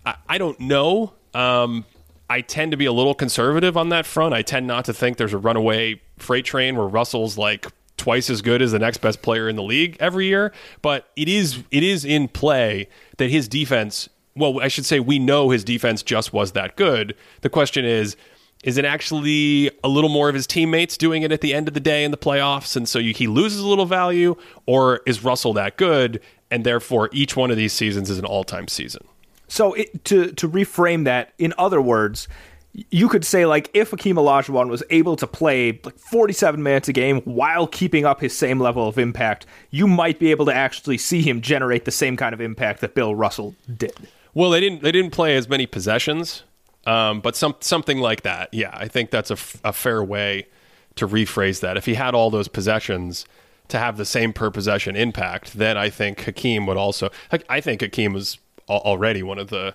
I, I don't know. Um, I tend to be a little conservative on that front. I tend not to think there's a runaway freight train where Russell's like twice as good as the next best player in the league every year, but it is it is in play that his defense, well, I should say we know his defense just was that good. The question is is it actually a little more of his teammates doing it at the end of the day in the playoffs and so you, he loses a little value or is Russell that good and therefore each one of these seasons is an all-time season? So it, to to reframe that, in other words, you could say like if Hakeem Olajuwon was able to play like 47 minutes a game while keeping up his same level of impact, you might be able to actually see him generate the same kind of impact that Bill Russell did. Well, they didn't they didn't play as many possessions, um, but some something like that. Yeah, I think that's a, f- a fair way to rephrase that. If he had all those possessions to have the same per possession impact, then I think Hakeem would also. I think Hakeem was already one of the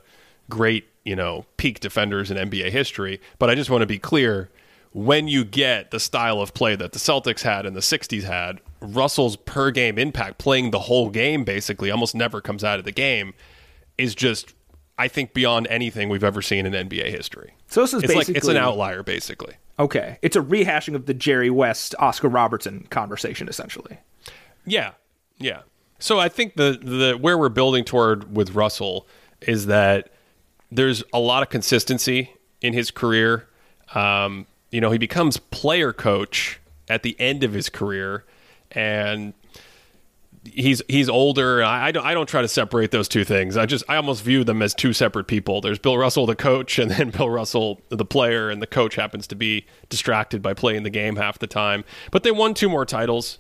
great, you know, peak defenders in NBA history. But I just want to be clear when you get the style of play that the Celtics had and the 60s had, Russell's per game impact, playing the whole game basically, almost never comes out of the game, is just, I think, beyond anything we've ever seen in NBA history. So this is it's basically. Like, it's an outlier, basically. Okay. It's a rehashing of the Jerry West, Oscar Robertson conversation, essentially. Yeah. Yeah. So I think the the where we're building toward with Russell is that there's a lot of consistency in his career. Um, you know, he becomes player coach at the end of his career, and he's he's older. I, don't I don't try to separate those two things. I just I almost view them as two separate people. There's Bill Russell, the coach, and then Bill Russell, the player, and the coach happens to be distracted by playing the game half the time. But they won two more titles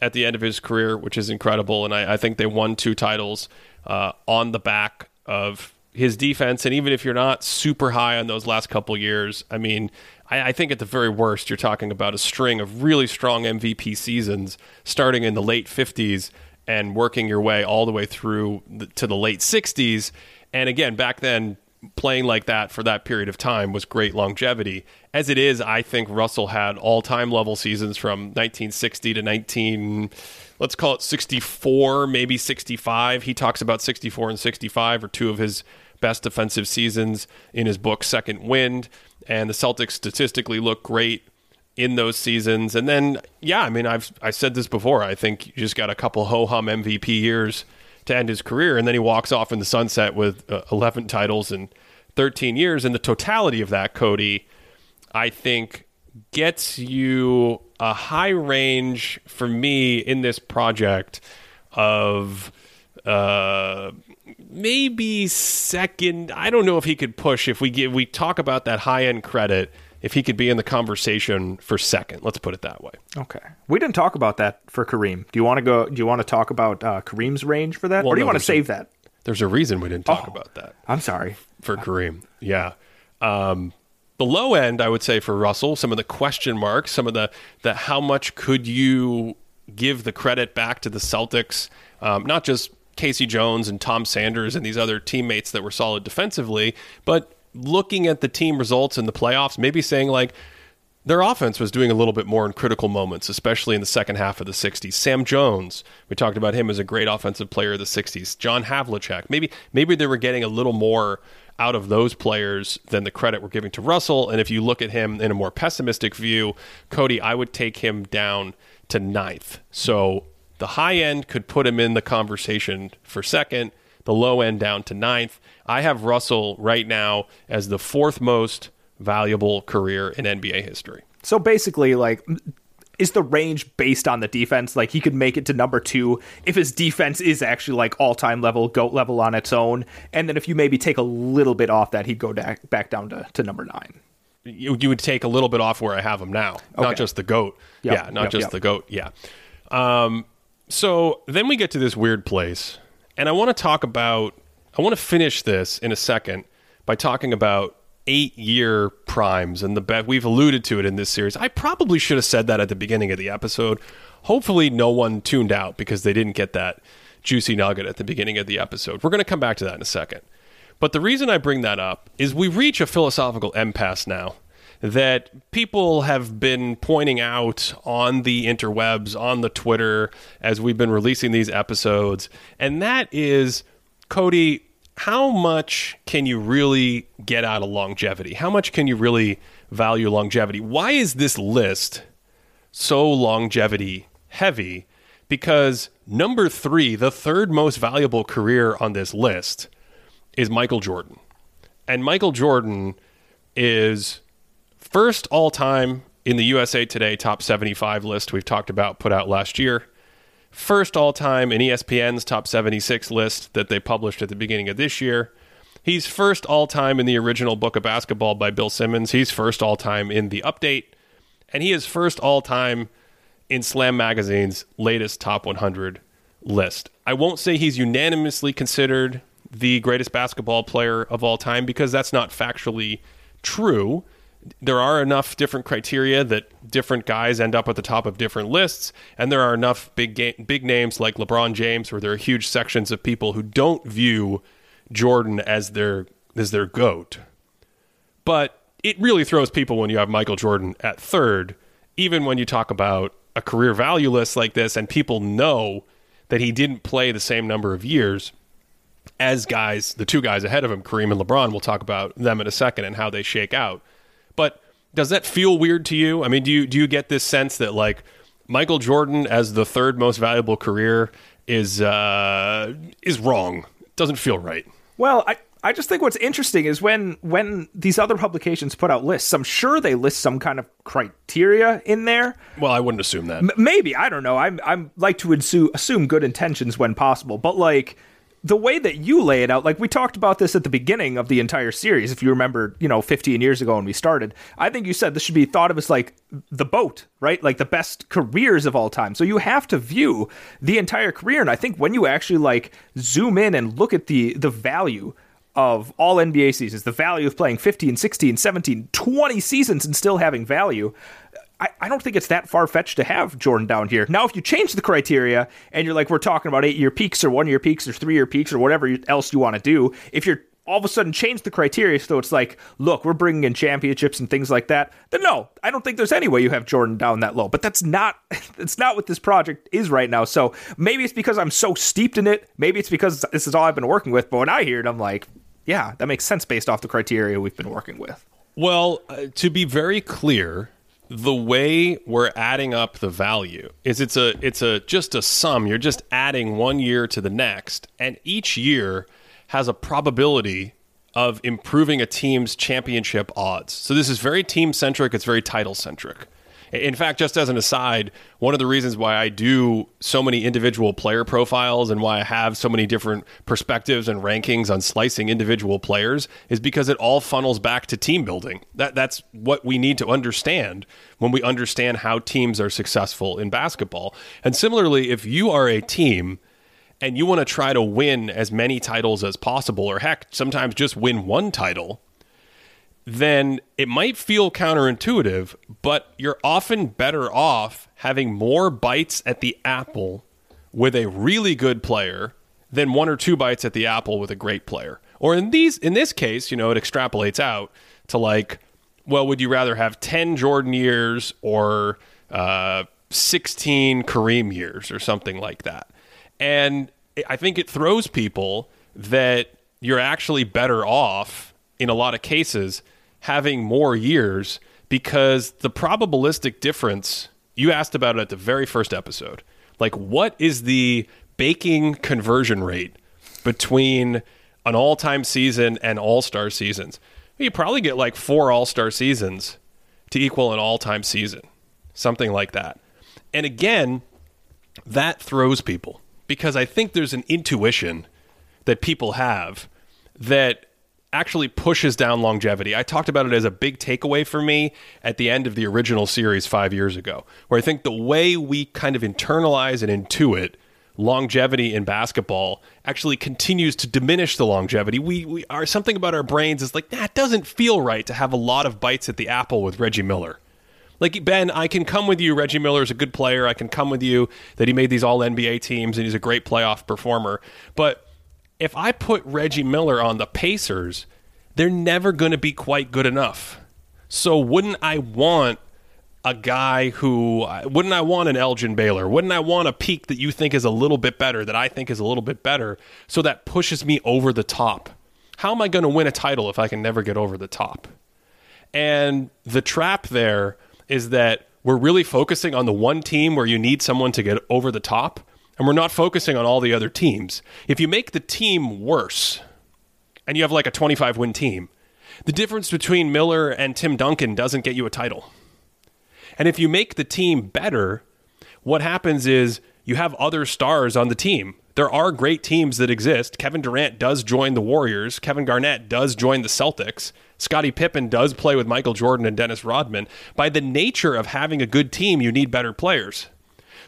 at the end of his career, which is incredible. And I, I think they won two titles uh, on the back of his defense. And even if you're not super high on those last couple years, I mean, I, I, think at the very worst, you're talking about a string of really strong MVP seasons starting in the late 50s and working your way all the way through the, to the late 60s. And again, back then, playing like that for that period of time was great longevity. As it is, I think Russell had all time level seasons from 1960 to 19, let's call it 64, maybe 65. He talks about 64 and 65 are two of his best defensive seasons in his book, Second Wind. And the Celtics statistically look great in those seasons. And then, yeah, I mean, I've I said this before. I think you just got a couple ho hum MVP years to end his career, and then he walks off in the sunset with uh, 11 titles and 13 years. And the totality of that, Cody, I think gets you a high range for me in this project of uh, maybe second. I don't know if he could push if we give we talk about that high end credit. If he could be in the conversation for second, let's put it that way. Okay, we didn't talk about that for Kareem. Do you want to go? Do you want to talk about uh, Kareem's range for that, Well, or do you no, want to there's a- save that? There's a reason we didn't talk Oh. about that. I'm sorry. for Kareem. Yeah. Um, the low end, I would say, for Russell, some of the question marks, some of the, the how much could you give the credit back to the Celtics, um, not just K.C. Jones and Tom Sanders and these other teammates that were solid defensively, but looking at the team results in the playoffs, maybe saying like, their offense was doing a little bit more in critical moments, especially in the second half of the 60s. Sam Jones, we talked about him as a great offensive player of the 60s. John Havlicek, maybe maybe they were getting a little more out of those players than the credit we're giving to Russell. And if you look at him in a more pessimistic view, Cody, I would take him down to ninth. So the high end could put him in the conversation for second, the low end down to ninth. I have Russell right now as the fourth most valuable career in NBA history. So basically, like, is the range based on the defense? Like, he could make it to number two if his defense is actually like all time level, goat level on its own. And then if you maybe take a little bit off that, he'd go back down to, to number nine. you, you would take a little bit off where I have him now, Okay. not just the goat. Yep, Yeah, not yep, just yep. the goat. Yeah. Um, so then we get to this weird place, and I want to talk about. I want to finish this in a second by talking about eight-year primes and the bet. We've alluded to it in this series. I probably should have said that at the beginning of the episode. Hopefully, no one tuned out because they didn't get that juicy nugget at the beginning of the episode. We're going to come back to that in a second. But the reason I bring that up is we reach a philosophical impasse now that people have been pointing out on the interwebs, on the Twitter, as we've been releasing these episodes. And that is, Cody, how much can you really get out of longevity? How much can you really value longevity? Why is this list so longevity heavy? Because number three, the third most valuable career on this list, is Michael Jordan. And Michael Jordan is first all time in the USA Today top 75 list we've talked about, put out last year. First all time in ESPN's top 76 list that they published at the beginning of this year. He's first all time in the original book of basketball by Bill Simmons. He's first all time in the update. And he is first all time in Slam Magazine's latest top 100 list. I won't say he's unanimously considered the greatest basketball player of all time because that's not factually true. There are enough different criteria that different guys end up at the top of different lists, and there are enough big big names like LeBron James, where there are huge sections of people who don't view Jordan as their as their goat. But it really throws people when you have Michael Jordan at third, even when you talk about a career value list like this, and people know that he didn't play the same number of years as guys, the two guys ahead of him, Kareem and LeBron. We'll talk about them in a second and how they shake out. But does that feel weird to you? I mean, do you do you get this sense that like Michael Jordan as the third most valuable career is uh, is wrong? Doesn't feel right. Well, I, I just think what's interesting is when when these other publications put out lists, I'm sure they list some kind of criteria in there. Well, I wouldn't assume that. M- maybe I don't know. I'm I'm like to assume, assume good intentions when possible, but like the way that you lay it out, like we talked about this at the beginning of the entire series. If you remember, you know, 15 years ago when we started, I think you said this should be thought of as like the boat, right? Like the best careers of all time. So you have to view the entire career, and I think when you actually like zoom in and look at the the value of all NBA seasons, the value of playing 15, 16, 17, 20 seasons and still having value. I, I don't think it's that far fetched to have Jordan down here. Now, if you change the criteria and you're like, we're talking about eight year peaks or one year peaks or three year peaks or whatever else you want to do, if you're all of a sudden change the criteria so it's like, look, we're bringing in championships and things like that, then no, I don't think there's any way you have Jordan down that low. But that's not that's not what this project is right now. So maybe it's because I'm so steeped in it. Maybe it's because this is all I've been working with. But when I hear it, I'm like, yeah, that makes sense based off the criteria we've been working with. Well, uh, to be very clear, the way we're adding up the value is it's a it's a just a sum. You're just adding one year to the next, and each year has a probability of improving a team's championship odds. So this is very team centric. It's very title centric. In fact, just as an aside, one of the reasons why I do so many individual player profiles and why I have so many different perspectives and rankings on slicing individual players is because it all funnels back to team building. That that's what we need to understand when we understand how teams are successful in basketball. And similarly, if you are a team and you want to try to win as many titles as possible or heck, sometimes just win one title, then it might feel counterintuitive, but you're often better off having more bites at the apple with a really good player than one or two bites at the apple with a great player. Or in these in this case, you know, it extrapolates out to like, well, would you rather have 10 Jordan years or uh, 16 Kareem years or something like that? And I think it throws people that you're actually better off in a lot of cases having more years because the probabilistic difference you asked about it at the very first episode. Like, what is the baking conversion rate between an all time season and all star seasons? You probably get like four all star seasons to equal an all time season, something like that. And again, that throws people because I think there's an intuition that people have that actually pushes down longevity. I talked about it as a big takeaway for me at the end of the original series five years ago, where I think the way we kind of internalize and intuit longevity in basketball actually continues to diminish the longevity. We, we are something about our brains is like, that doesn't feel right to have a lot of bites at the apple with Reggie Miller. Like Ben, I can come with you. Reggie Miller is a good player. I can come with you that he made these all NBA teams and he's a great playoff performer. But if I put Reggie Miller on the Pacers, they're never going to be quite good enough. So wouldn't I want a guy who wouldn't I want an Elgin Baylor? Wouldn't I want a peak that you think is a little bit better that I think is a little bit better so that pushes me over the top? How am I going to win a title if I can never get over the top? And the trap there is that we're really focusing on the one team where you need someone to get over the top, and we're not focusing on all the other teams. If you make the team worse and you have like a 25 win team, the difference between Miller and Tim Duncan doesn't get you a title. And if you make the team better, what happens is you have other stars on the team. There are great teams that exist. Kevin Durant does join the Warriors. Kevin Garnett does join the Celtics. Scottie Pippen does play with Michael Jordan and Dennis Rodman. By the nature of having a good team, you need better players.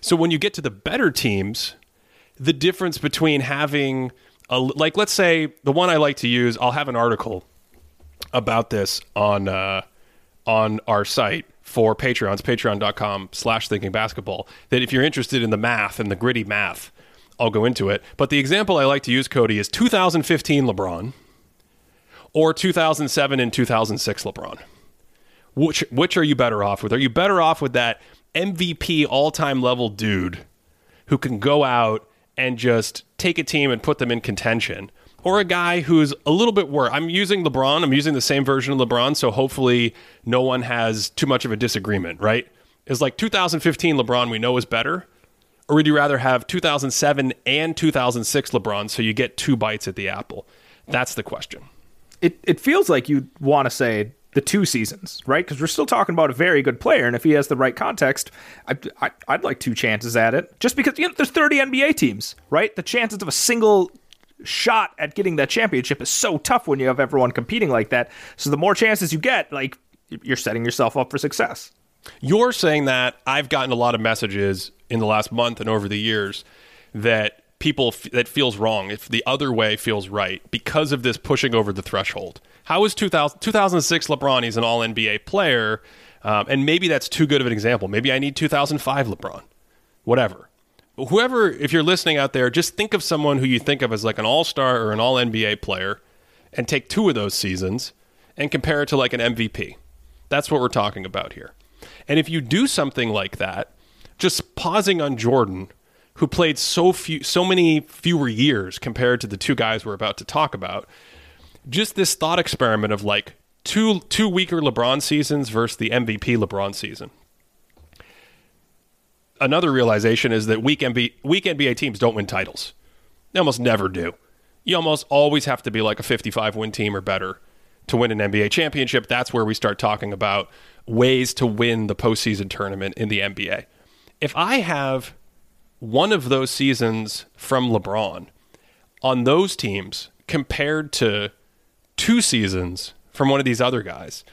So when you get to the better teams, the difference between having a, like let's say the one I like to use, I'll have an article about this on uh, on our site for Patreons, patreon.com slash thinking basketball. That if you're interested in the math and the gritty math, I'll go into it. But the example I like to use, Cody, is 2015 LeBron or 2007 and 2006 LeBron? Which which are you better off with? Are you better off with that MVP all-time level dude who can go out and just take a team and put them in contention? Or a guy who's a little bit worse. I'm using LeBron. I'm using the same version of LeBron, so hopefully no one has too much of a disagreement, right? Is like 2015 LeBron we know is better, or would you rather have 2007 and 2006 LeBron so you get two bites at the apple? That's the question it, it feels like you want to say the two seasons, right? Because we're still talking about a very good player, and if he has the right context, I, would like two chances at it. Just because you know, there's 30 NBA teams, right? The chances of a single shot at getting that championship is so tough when you have everyone competing like that. So the more chances you get, like you're setting yourself up for success. You're saying that I've gotten a lot of messages in the last month and over the years that people that feels wrong, if the other way feels right because of this pushing over the threshold. How is 2000, 2006 LeBron? He's an All NBA player, um, and maybe that's too good of an example. Maybe I need 2005 LeBron. Whatever. Whoever, if you're listening out there, just think of someone who you think of as like an All Star or an All NBA player, and take two of those seasons and compare it to like an MVP. That's what we're talking about here. And if you do something like that, just pausing on Jordan who played so few, so many fewer years compared to the two guys we're about to talk about. Just this thought experiment of like two two weaker LeBron seasons versus the MVP LeBron season. Another realization is that weak NBA, weak NBA teams don't win titles. They almost never do. You almost always have to be like a 55 win team or better to win an NBA championship, that's where we start talking about ways to win the postseason tournament in the NBA. If I have one of those seasons from LeBron on those teams compared to two seasons from one of these other guys,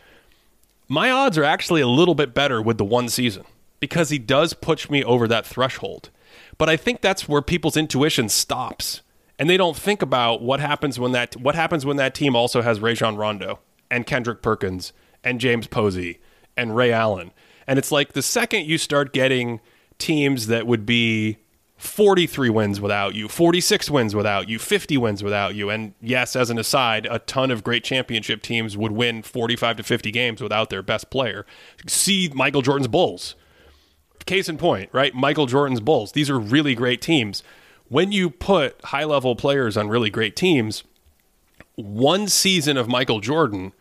my odds are actually a little bit better with the one season because he does push me over that threshold. But I think that's where people's intuition stops. And they don't think about what happens when that what happens when that team also has Rajon Rondo and Kendrick Perkins and James Posey and Ray Allen. And it's like the second you start getting teams that would be 43 wins without you, 46 wins without you, 50 wins without you. And yes, as an aside, a ton of great championship teams would win 45 to 50 games without their best player. See Michael Jordan's Bulls. Case in point, right? Michael Jordan's Bulls. These are really great teams. When you put high level players on really great teams, one season of Michael Jordan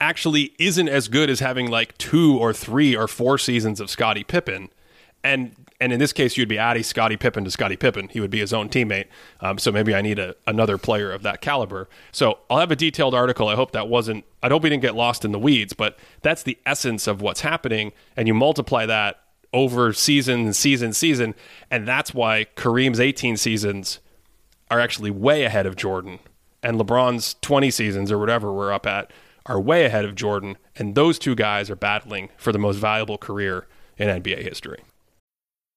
actually isn't as good as having like two or three or four seasons of Scottie Pippen. And and in this case, you'd be adding Scottie Pippen to Scottie Pippen. He would be his own teammate. Um, so maybe I need a, another player of that caliber. So I'll have a detailed article. I hope that wasn't. I hope we didn't get lost in the weeds, but that's the essence of what's happening. And you multiply that over season, season, season, and that's why Kareem's 18 seasons are actually way ahead of Jordan, and LeBron's 20 seasons or whatever we're up at are way ahead of Jordan. And those two guys are battling for the most valuable career in NBA history.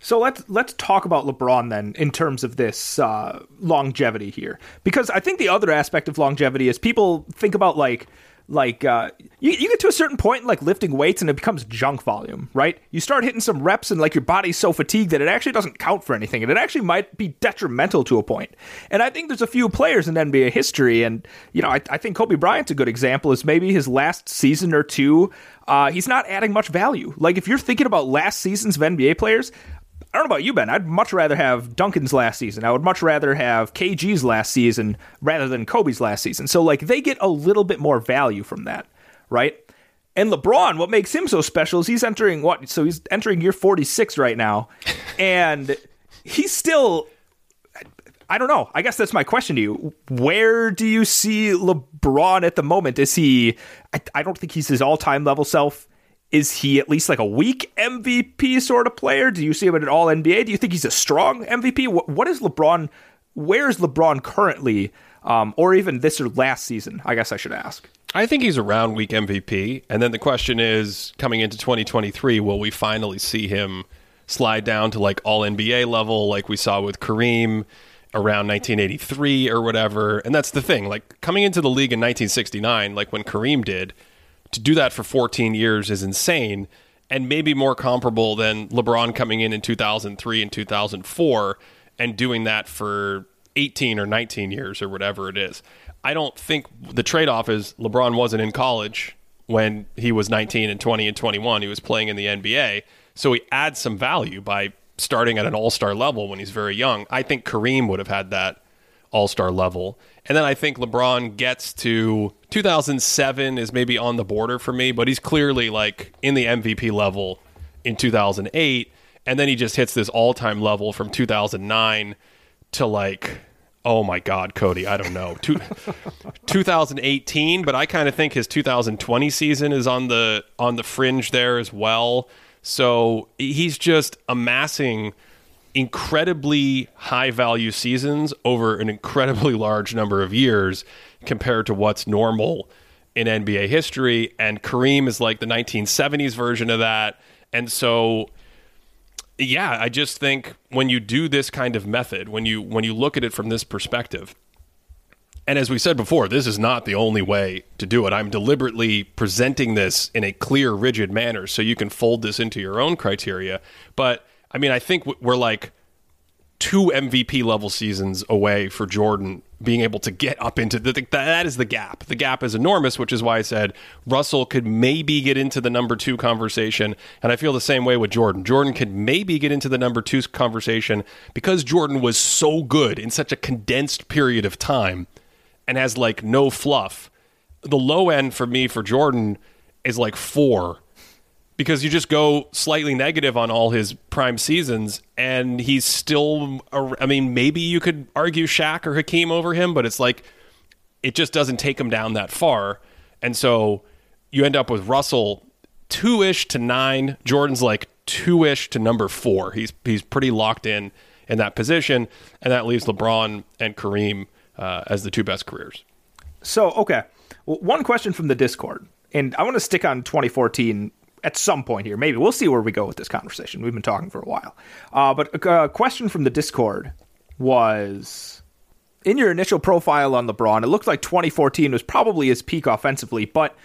So let's let's talk about LeBron then in terms of this uh, longevity here, because I think the other aspect of longevity is people think about like like uh, you, you get to a certain point like lifting weights and it becomes junk volume, right? You start hitting some reps and like your body's so fatigued that it actually doesn't count for anything, and it actually might be detrimental to a point. And I think there's a few players in NBA history, and you know I, I think Kobe Bryant's a good example. Is maybe his last season or two. Uh, he's not adding much value. Like if you're thinking about last seasons of NBA players, I don't know about you, Ben. I'd much rather have Duncan's last season. I would much rather have KG's last season rather than Kobe's last season. So, like, they get a little bit more value from that, right? And LeBron, what makes him so special is he's entering what? So he's entering year 46 right now. And he's still. I don't know. I guess that's my question to you. Where do you see LeBron at the moment? Is he. I, I don't think he's his all time level self is he at least like a weak MVP sort of player? Do you see him at an All NBA? Do you think he's a strong MVP? What, what is LeBron? Where is LeBron currently, um, or even this or last season? I guess I should ask. I think he's around week MVP, and then the question is, coming into 2023, will we finally see him slide down to like All NBA level, like we saw with Kareem? around 1983 or whatever. And that's the thing. Like coming into the league in 1969, like when Kareem did, to do that for 14 years is insane and maybe more comparable than LeBron coming in in 2003 and 2004 and doing that for 18 or 19 years or whatever it is. I don't think the trade off is LeBron wasn't in college when he was 19 and 20 and 21. He was playing in the NBA. So he adds some value by starting at an all star level when he's very young. I think Kareem would have had that all star level. And then I think LeBron gets to 2007 is maybe on the border for me, but he's clearly like in the MVP level in 2008. And then he just hits this all time level from 2009 to like, oh my God, Cody, I don't know, Two, 2018. But I kind of think his 2020 season is on the on the fringe there as well. So he's just amassing incredibly high value seasons over an incredibly large number of years compared to what's normal in NBA history. And Kareem is like the 1970s version of that. And so, yeah, I just think when you do this kind of method, when you when you look at it from this perspective, and as we said before, this is not the only way to do it. I'm deliberately presenting this in a clear, rigid manner so you can fold this into your own criteria. But I mean, I think we're like two MVP level seasons away for Jordan being able to get up into the that is the gap. The gap is enormous, which is why I said Russell could maybe get into the number 2 conversation and I feel the same way with Jordan. Jordan could maybe get into the number 2 conversation because Jordan was so good in such a condensed period of time and has like no fluff. The low end for me for Jordan is like 4 because you just go slightly negative on all his prime seasons, and he's still. I mean, maybe you could argue Shaq or Hakeem over him, but it's like it just doesn't take him down that far, and so you end up with Russell two ish to nine. Jordan's like two ish to number four. He's he's pretty locked in in that position, and that leaves LeBron and Kareem uh, as the two best careers. So okay, well, one question from the Discord, and I want to stick on 2014 at some point here. Maybe we'll see where we go with this conversation. We've been talking for a while. Uh, but a, a question from the Discord was in your initial profile on LeBron, it looked like 2014 was probably his peak offensively, but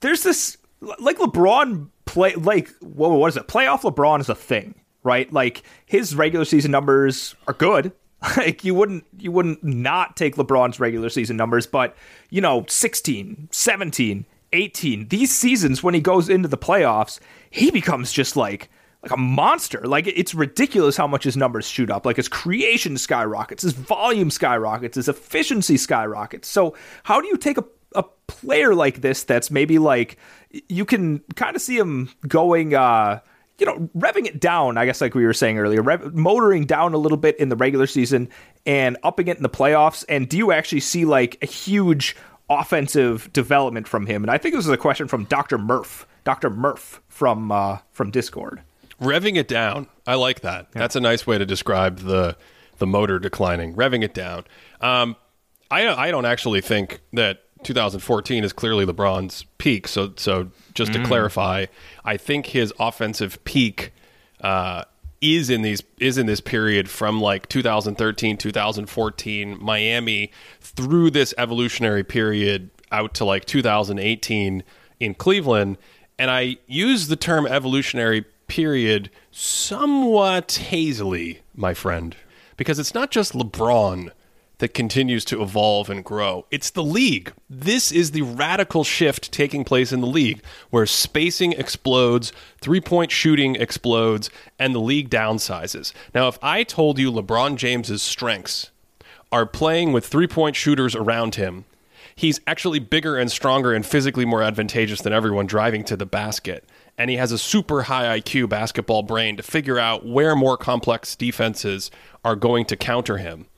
there's this like LeBron play like what, is it? Playoff LeBron is a thing, right? Like his regular season numbers are good. Like you wouldn't you wouldn't not take LeBron's regular season numbers, but you know, 16, 17, 18, these seasons when he goes into the playoffs, he becomes just like like a monster. Like it's ridiculous how much his numbers shoot up. Like his creation skyrockets, his volume skyrockets, his efficiency skyrockets. So how do you take a a player like this that's maybe like you can kind of see him going uh you know, revving it down, I guess, like we were saying earlier, rev- motoring down a little bit in the regular season and upping it in the playoffs. And do you actually see like a huge offensive development from him? And I think this is a question from Dr. Murph, Dr. Murph from uh, from Discord. Revving it down, I like that. Yeah. That's a nice way to describe the the motor declining. Revving it down. Um, I I don't actually think that 2014 is clearly LeBron's peak. So so just to mm. clarify, I think his offensive peak. Uh, is in these is in this period from like 2013 2014 Miami through this evolutionary period out to like 2018 in Cleveland. And I use the term evolutionary period somewhat hazily my friend because it's not just LeBron that continues to evolve and grow. It's the league. This is the radical shift taking place in the league where spacing explodes, three point shooting explodes, and the league downsizes. Now, if I told you LeBron James's strengths are playing with three point shooters around him, he's actually bigger and stronger and physically more advantageous than everyone driving to the basket. And he has a super high IQ basketball brain to figure out where more complex defenses are going to counter him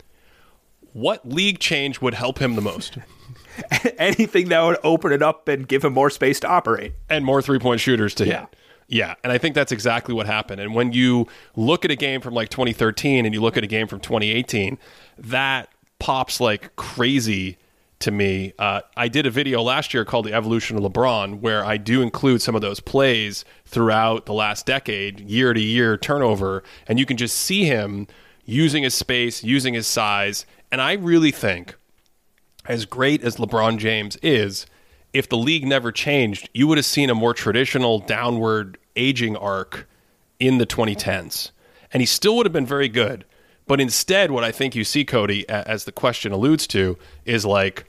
what league change would help him the most? Anything that would open it up and give him more space to operate. And more three point shooters to yeah. hit. Yeah. And I think that's exactly what happened. And when you look at a game from like 2013 and you look at a game from 2018, that pops like crazy to me. Uh, I did a video last year called The Evolution of LeBron, where I do include some of those plays throughout the last decade, year to year turnover. And you can just see him using his space, using his size, and I really think, as great as LeBron James is, if the league never changed, you would have seen a more traditional downward aging arc in the 2010s. And he still would have been very good. But instead, what I think you see, Cody, as the question alludes to, is like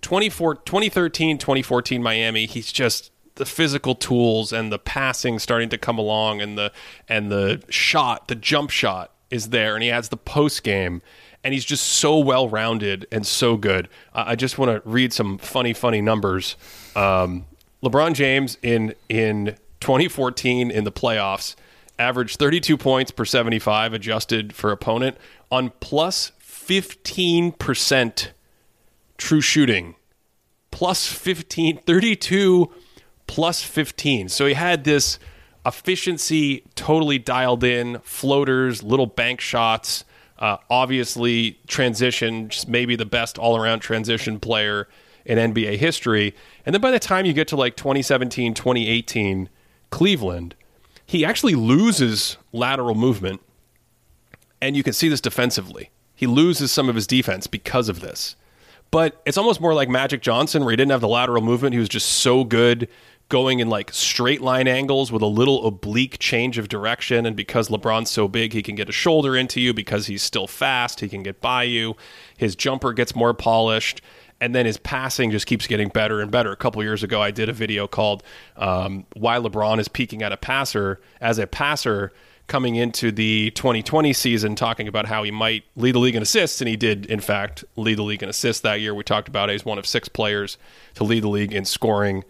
2013, 2014 Miami, he's just the physical tools and the passing starting to come along and the and the shot, the jump shot is there and he has the post game and he's just so well rounded and so good. Uh, I just want to read some funny, funny numbers. Um, LeBron James in in 2014 in the playoffs averaged 32 points per 75 adjusted for opponent on 15% true shooting. Plus 15, 32 plus 15. So he had this efficiency totally dialed in, floaters, little bank shots uh, obviously, transition, just maybe the best all around transition player in NBA history. And then by the time you get to like 2017, 2018, Cleveland, he actually loses lateral movement. And you can see this defensively. He loses some of his defense because of this. But it's almost more like Magic Johnson, where he didn't have the lateral movement. He was just so good going in like straight line angles with a little oblique change of direction. And because LeBron's so big, he can get a shoulder into you. Because he's still fast, he can get by you. His jumper gets more polished. And then his passing just keeps getting better and better. A couple years ago, I did a video called um, "Why LeBron is Peaking at a Passer." As a passer, coming into the 2020 season talking about how he might lead the league in assists, and he did, in fact, lead the league in assists that year. We talked about it. he's one of six players to lead the league in scoring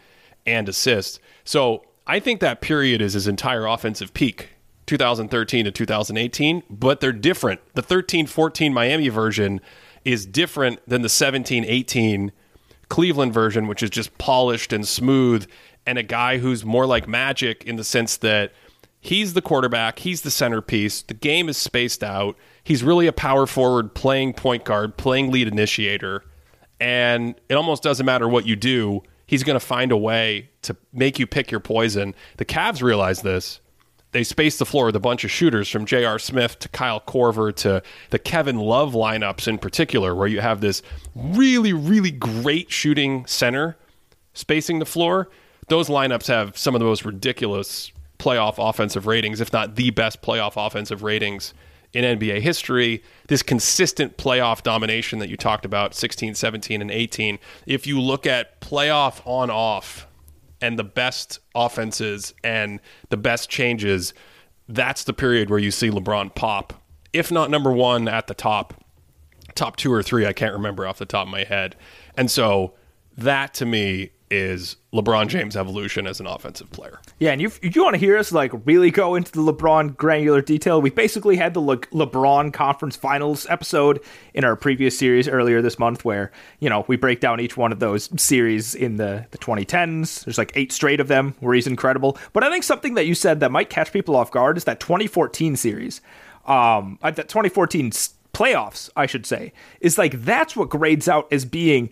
and assists. So I think that period is his entire offensive peak. 2013 to 2018, but they're different. The 13 14 Miami version is different than the 17 18 Cleveland version, which is just polished and smooth, and a guy who's more like magic in the sense that he's the quarterback, he's the centerpiece, the game is spaced out, he's really a power forward playing point guard, playing lead initiator, and it almost doesn't matter what you do, he's going to find a way to make you pick your poison. The Cavs realize this they spaced the floor with a bunch of shooters from J.R. Smith to Kyle Korver to the Kevin Love lineups in particular, where you have this really, really great shooting center spacing the floor. Those lineups have some of the most ridiculous playoff offensive ratings, if not the best playoff offensive ratings in NBA history. This consistent playoff domination that you talked about, 16, 17, and 18. If you look at playoff on off, and the best offenses and the best changes, that's the period where you see LeBron pop. If not number one at the top, top two or three, I can't remember off the top of my head. And so that to me is LeBron James' evolution as an offensive player. Yeah, and you you want to hear us like really go into the LeBron granular detail? We basically had the Le- LeBron Conference Finals episode in our previous series earlier this month, where you know we break down each one of those series in the the 2010s. There's like eight straight of them where he's incredible. But I think something that you said that might catch people off guard is that 2014 series. Um, uh, that 2014 playoffs, I should say, is like that's what grades out as being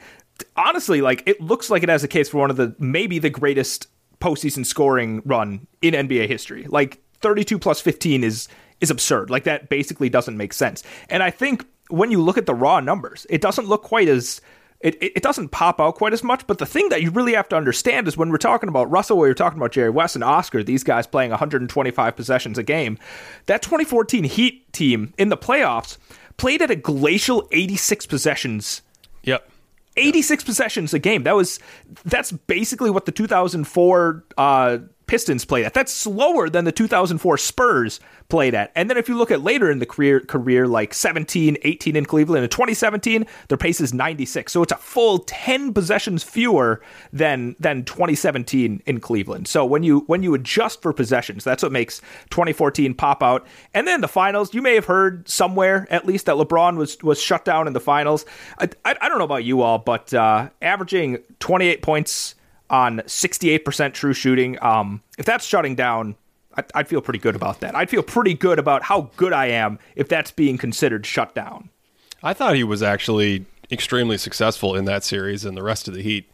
honestly, like it looks like it has a case for one of the maybe the greatest postseason scoring run in NBA history. Like 32 plus 15 is is absurd. Like that basically doesn't make sense. And I think when you look at the raw numbers, it doesn't look quite as it, it doesn't pop out quite as much. But the thing that you really have to understand is when we're talking about Russell, when are talking about Jerry West and Oscar, these guys playing 125 possessions a game, that 2014 Heat team in the playoffs played at a glacial 86 possessions. Yep 86 possessions a game. That was that's basically what the 2004 uh, Pistons played at. That's slower than the 2004 Spurs played at. And then if you look at later in the career, career like 17, 18 in Cleveland, in 2017, their pace is 96. So it's a full 10 possessions fewer than than 2017 in Cleveland. So when you when you adjust for possessions, that's what makes 2014 pop out. And then the finals, you may have heard somewhere at least that LeBron was was shut down in the finals. I, I, I don't know about you all, but uh, averaging 28 points on 68% true shooting. Um, if that's shutting down, I'd, I'd feel pretty good about that. I'd feel pretty good about how good I am if that's being considered shut down. I thought he was actually extremely successful in that series, and the rest of the Heat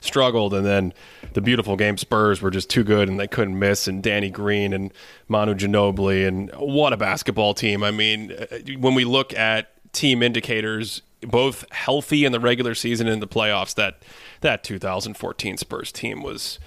struggled. And then the beautiful game Spurs were just too good, and they couldn't miss. And Danny Green and Manu Ginobili, and what a basketball team! I mean, uh, when we look at team indicators, both healthy in the regular season and the playoffs, that that 2014 Spurs team was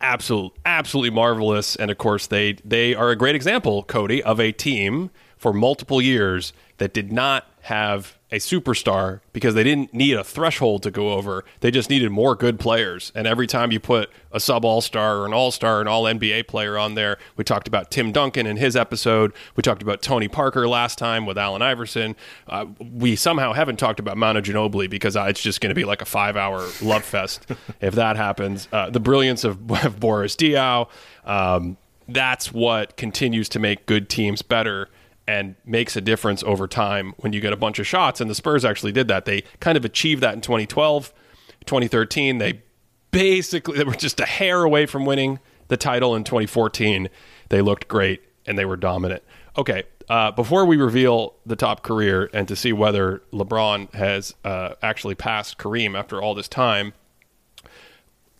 absolute, absolutely marvelous. And of course, they they are a great example, Cody, of a team for multiple years that did not have a superstar because they didn't need a threshold to go over. They just needed more good players. And every time you put a sub all star or an all star, an all NBA player on there, we talked about Tim Duncan in his episode. We talked about Tony Parker last time with Allen Iverson. Uh, we somehow haven't talked about Manu Ginobili because uh, it's just going to be like a five hour love fest if that happens. Uh, the brilliance of, of Boris Diaw. Um, that's what continues to make good teams better and makes a difference over time when you get a bunch of shots. And the Spurs actually did that. They kind of achieved that in 2012, 2013. They basically they were just a hair away from winning the title in 2014. They looked great and they were dominant. Okay, uh, before we reveal the top career and to see whether LeBron has uh, actually passed Kareem after all this time,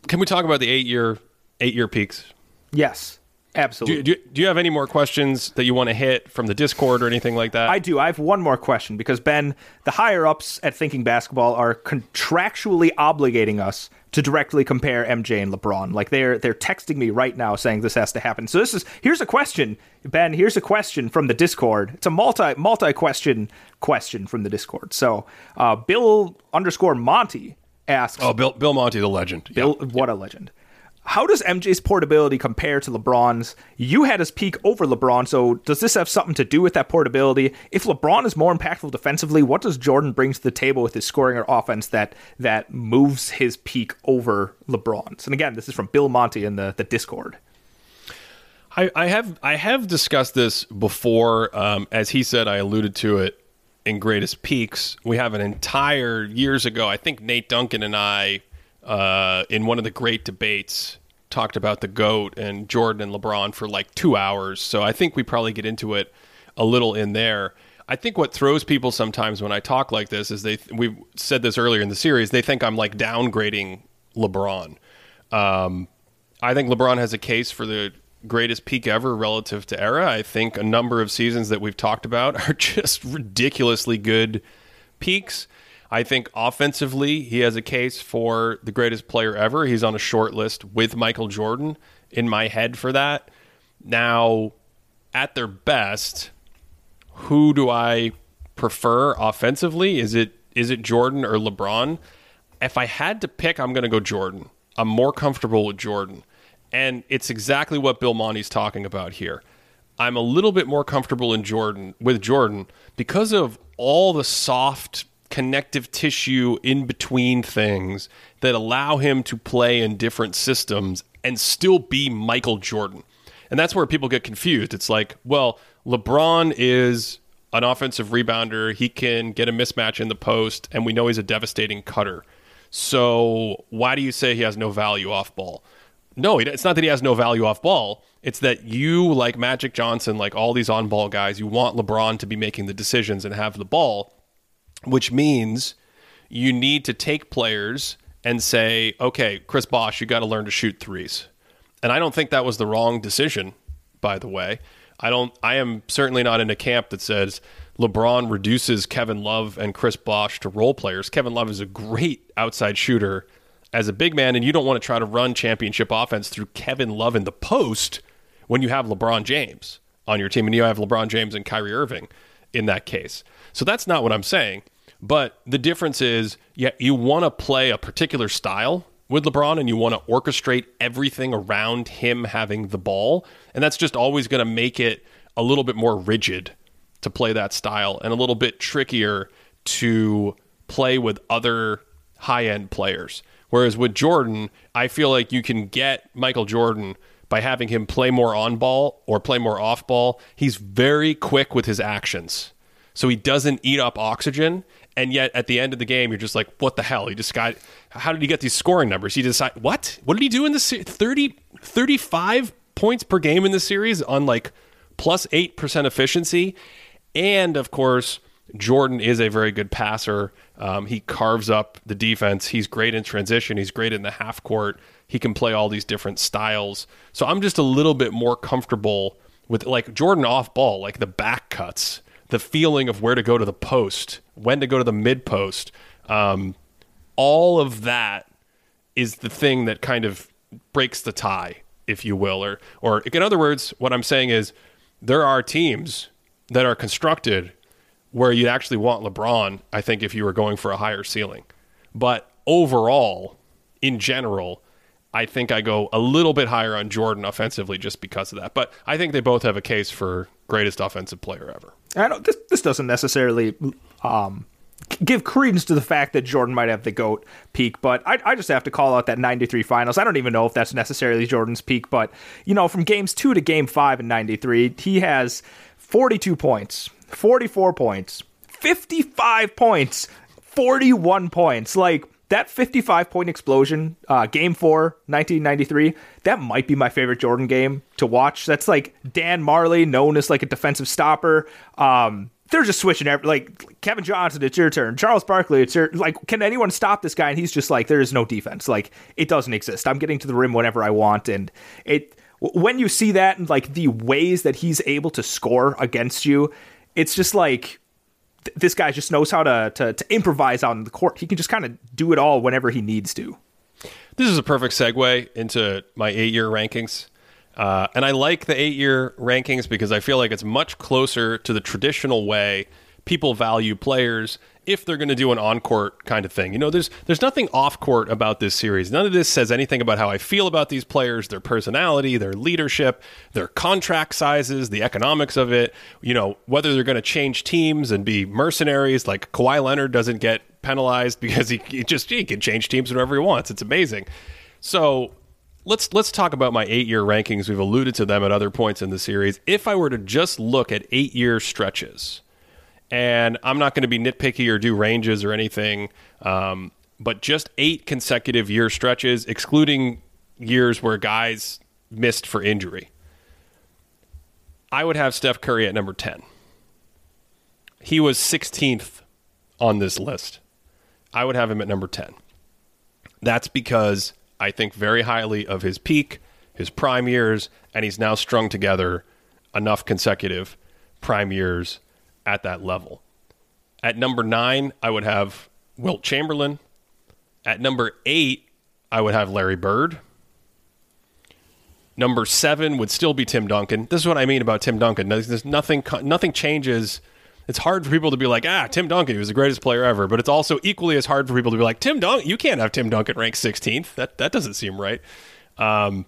can we talk about the eight year eight year peaks? Yes. Absolutely. Do, do, do you have any more questions that you want to hit from the Discord or anything like that? I do. I have one more question because Ben, the higher ups at Thinking Basketball are contractually obligating us to directly compare MJ and LeBron. Like they're they're texting me right now saying this has to happen. So this is here's a question, Ben. Here's a question from the Discord. It's a multi multi question question from the Discord. So uh, Bill underscore Monty asks. oh, Bill Bill Monty, the legend. Bill, what a legend. How does MJ's portability compare to LeBron's? You had his peak over LeBron, so does this have something to do with that portability? If LeBron is more impactful defensively, what does Jordan bring to the table with his scoring or offense that that moves his peak over LeBron's? And again, this is from Bill Monty in the, the Discord. I, I have I have discussed this before. Um, as he said, I alluded to it in Greatest Peaks. We have an entire years ago. I think Nate Duncan and I, uh, in one of the great debates, talked about the goat and Jordan and LeBron for like two hours. So I think we probably get into it a little in there. I think what throws people sometimes when I talk like this is they we said this earlier in the series. They think I'm like downgrading LeBron. Um, I think LeBron has a case for the greatest peak ever relative to era. I think a number of seasons that we've talked about are just ridiculously good peaks. I think offensively, he has a case for the greatest player ever. He's on a short list with Michael Jordan in my head for that. Now, at their best, who do I prefer offensively? Is it is it Jordan or LeBron? If I had to pick, I'm going to go Jordan. I'm more comfortable with Jordan. And it's exactly what Bill Monty's talking about here. I'm a little bit more comfortable in Jordan with Jordan because of all the soft connective tissue in between things that allow him to play in different systems and still be Michael Jordan. And that's where people get confused. It's like, well, LeBron is an offensive rebounder. He can get a mismatch in the post, and we know he's a devastating cutter. So why do you say he has no value off ball? No, it's not that he has no value off ball. It's that you, like Magic Johnson, like all these on ball guys, you want LeBron to be making the decisions and have the ball, which means you need to take players and say, okay, Chris Bosh, you got to learn to shoot threes. And I don't think that was the wrong decision, by the way. I don't. I am certainly not in a camp that says LeBron reduces Kevin Love and Chris Bosh to role players. Kevin Love is a great outside shooter as a big man, and you don't want to try to run championship offense through Kevin Love in the post when you have LeBron James on your team and you have LeBron James and Kyrie Irving in that case. So that's not what I'm saying. But the difference is, yeah, you want to play a particular style with LeBron and you want to orchestrate everything around him having the ball. And that's just always going to make it a little bit more rigid to play that style and a little bit trickier to play with other high end players. Whereas with Jordan, I feel like you can get Michael Jordan by having him play more on ball or play more off ball. He's very quick with his actions. So he doesn't eat up oxygen. And yet at the end of the game, you're just like, what the hell? He just got, how did he get these scoring numbers? He decide, what? What did he do in this 30, 35 points per game in the series on like plus 8% efficiency? And of course, Jordan is a very good passer. Um, he carves up the defense. He's great in transition. He's great in the half court. He can play all these different styles. So I'm just a little bit more comfortable with like Jordan off ball, like the back cuts, the feeling of where to go to the post, when to go to the mid post. Um, all of that is the thing that kind of breaks the tie, if you will. Or, or in other words, what I'm saying is there are teams that are constructed where you'd actually want LeBron, I think, if you were going for a higher ceiling. But overall, in general, I think I go a little bit higher on Jordan offensively just because of that. But I think they both have a case for greatest offensive player ever. I don't. This, this doesn't necessarily um, give credence to the fact that Jordan might have the goat peak, but I, I just have to call out that '93 finals. I don't even know if that's necessarily Jordan's peak, but you know, from games two to game five in '93, he has 42 points, 44 points, 55 points, 41 points. Like that 55 point explosion, uh, game four, 1993, that might be my favorite Jordan game to watch. That's like Dan Majerle, known as like a defensive stopper. Um, they're just switching every, like Kevin Johnson, it's your turn. Charles Barkley, it's your like. Can anyone stop this guy? And he's just like, there is no defense. Like it doesn't exist. I'm getting to the rim whenever I want, and it when you see that and like the ways that he's able to score against you, it's just like th- this guy just knows how to, to to improvise on the court. He can just kind of do it all whenever he needs to. This is a perfect segue into my eight year rankings. Uh, and I like the eight year rankings because I feel like it's much closer to the traditional way people value players if they're going to do an on court kind of thing. You know, there's there's nothing off court about this series. None of this says anything about how I feel about these players, their personality, their leadership, their contract sizes, the economics of it. You know, whether they're going to change teams and be mercenaries. Like Kawhi Leonard doesn't get penalized because he, he just he can change teams whenever he wants. It's amazing. So let's let's talk about my eight year rankings. We've alluded to them at other points in the series. If I were to just look at eight year stretches and I'm not going to be nitpicky or do ranges or anything, um, but just eight consecutive year stretches, excluding years where guys missed for injury. I would have Steph Curry at number 10. He was 16th on this list. I would have him at number 10. That's because I think very highly of his peak, his prime years, and he's now strung together enough consecutive prime years at that level. At number nine, I would have Wilt Chamberlain. At number eight, I would have Larry Bird. Number seven would still be Tim Duncan. This is what I mean about Tim Duncan. There's nothing, nothing changes. It's hard for people to be like, ah, Tim Duncan, he was the greatest player ever. But it's also equally as hard for people to be like, Tim Duncan, you can't have Tim Duncan ranked 16th. That that doesn't seem right. Um,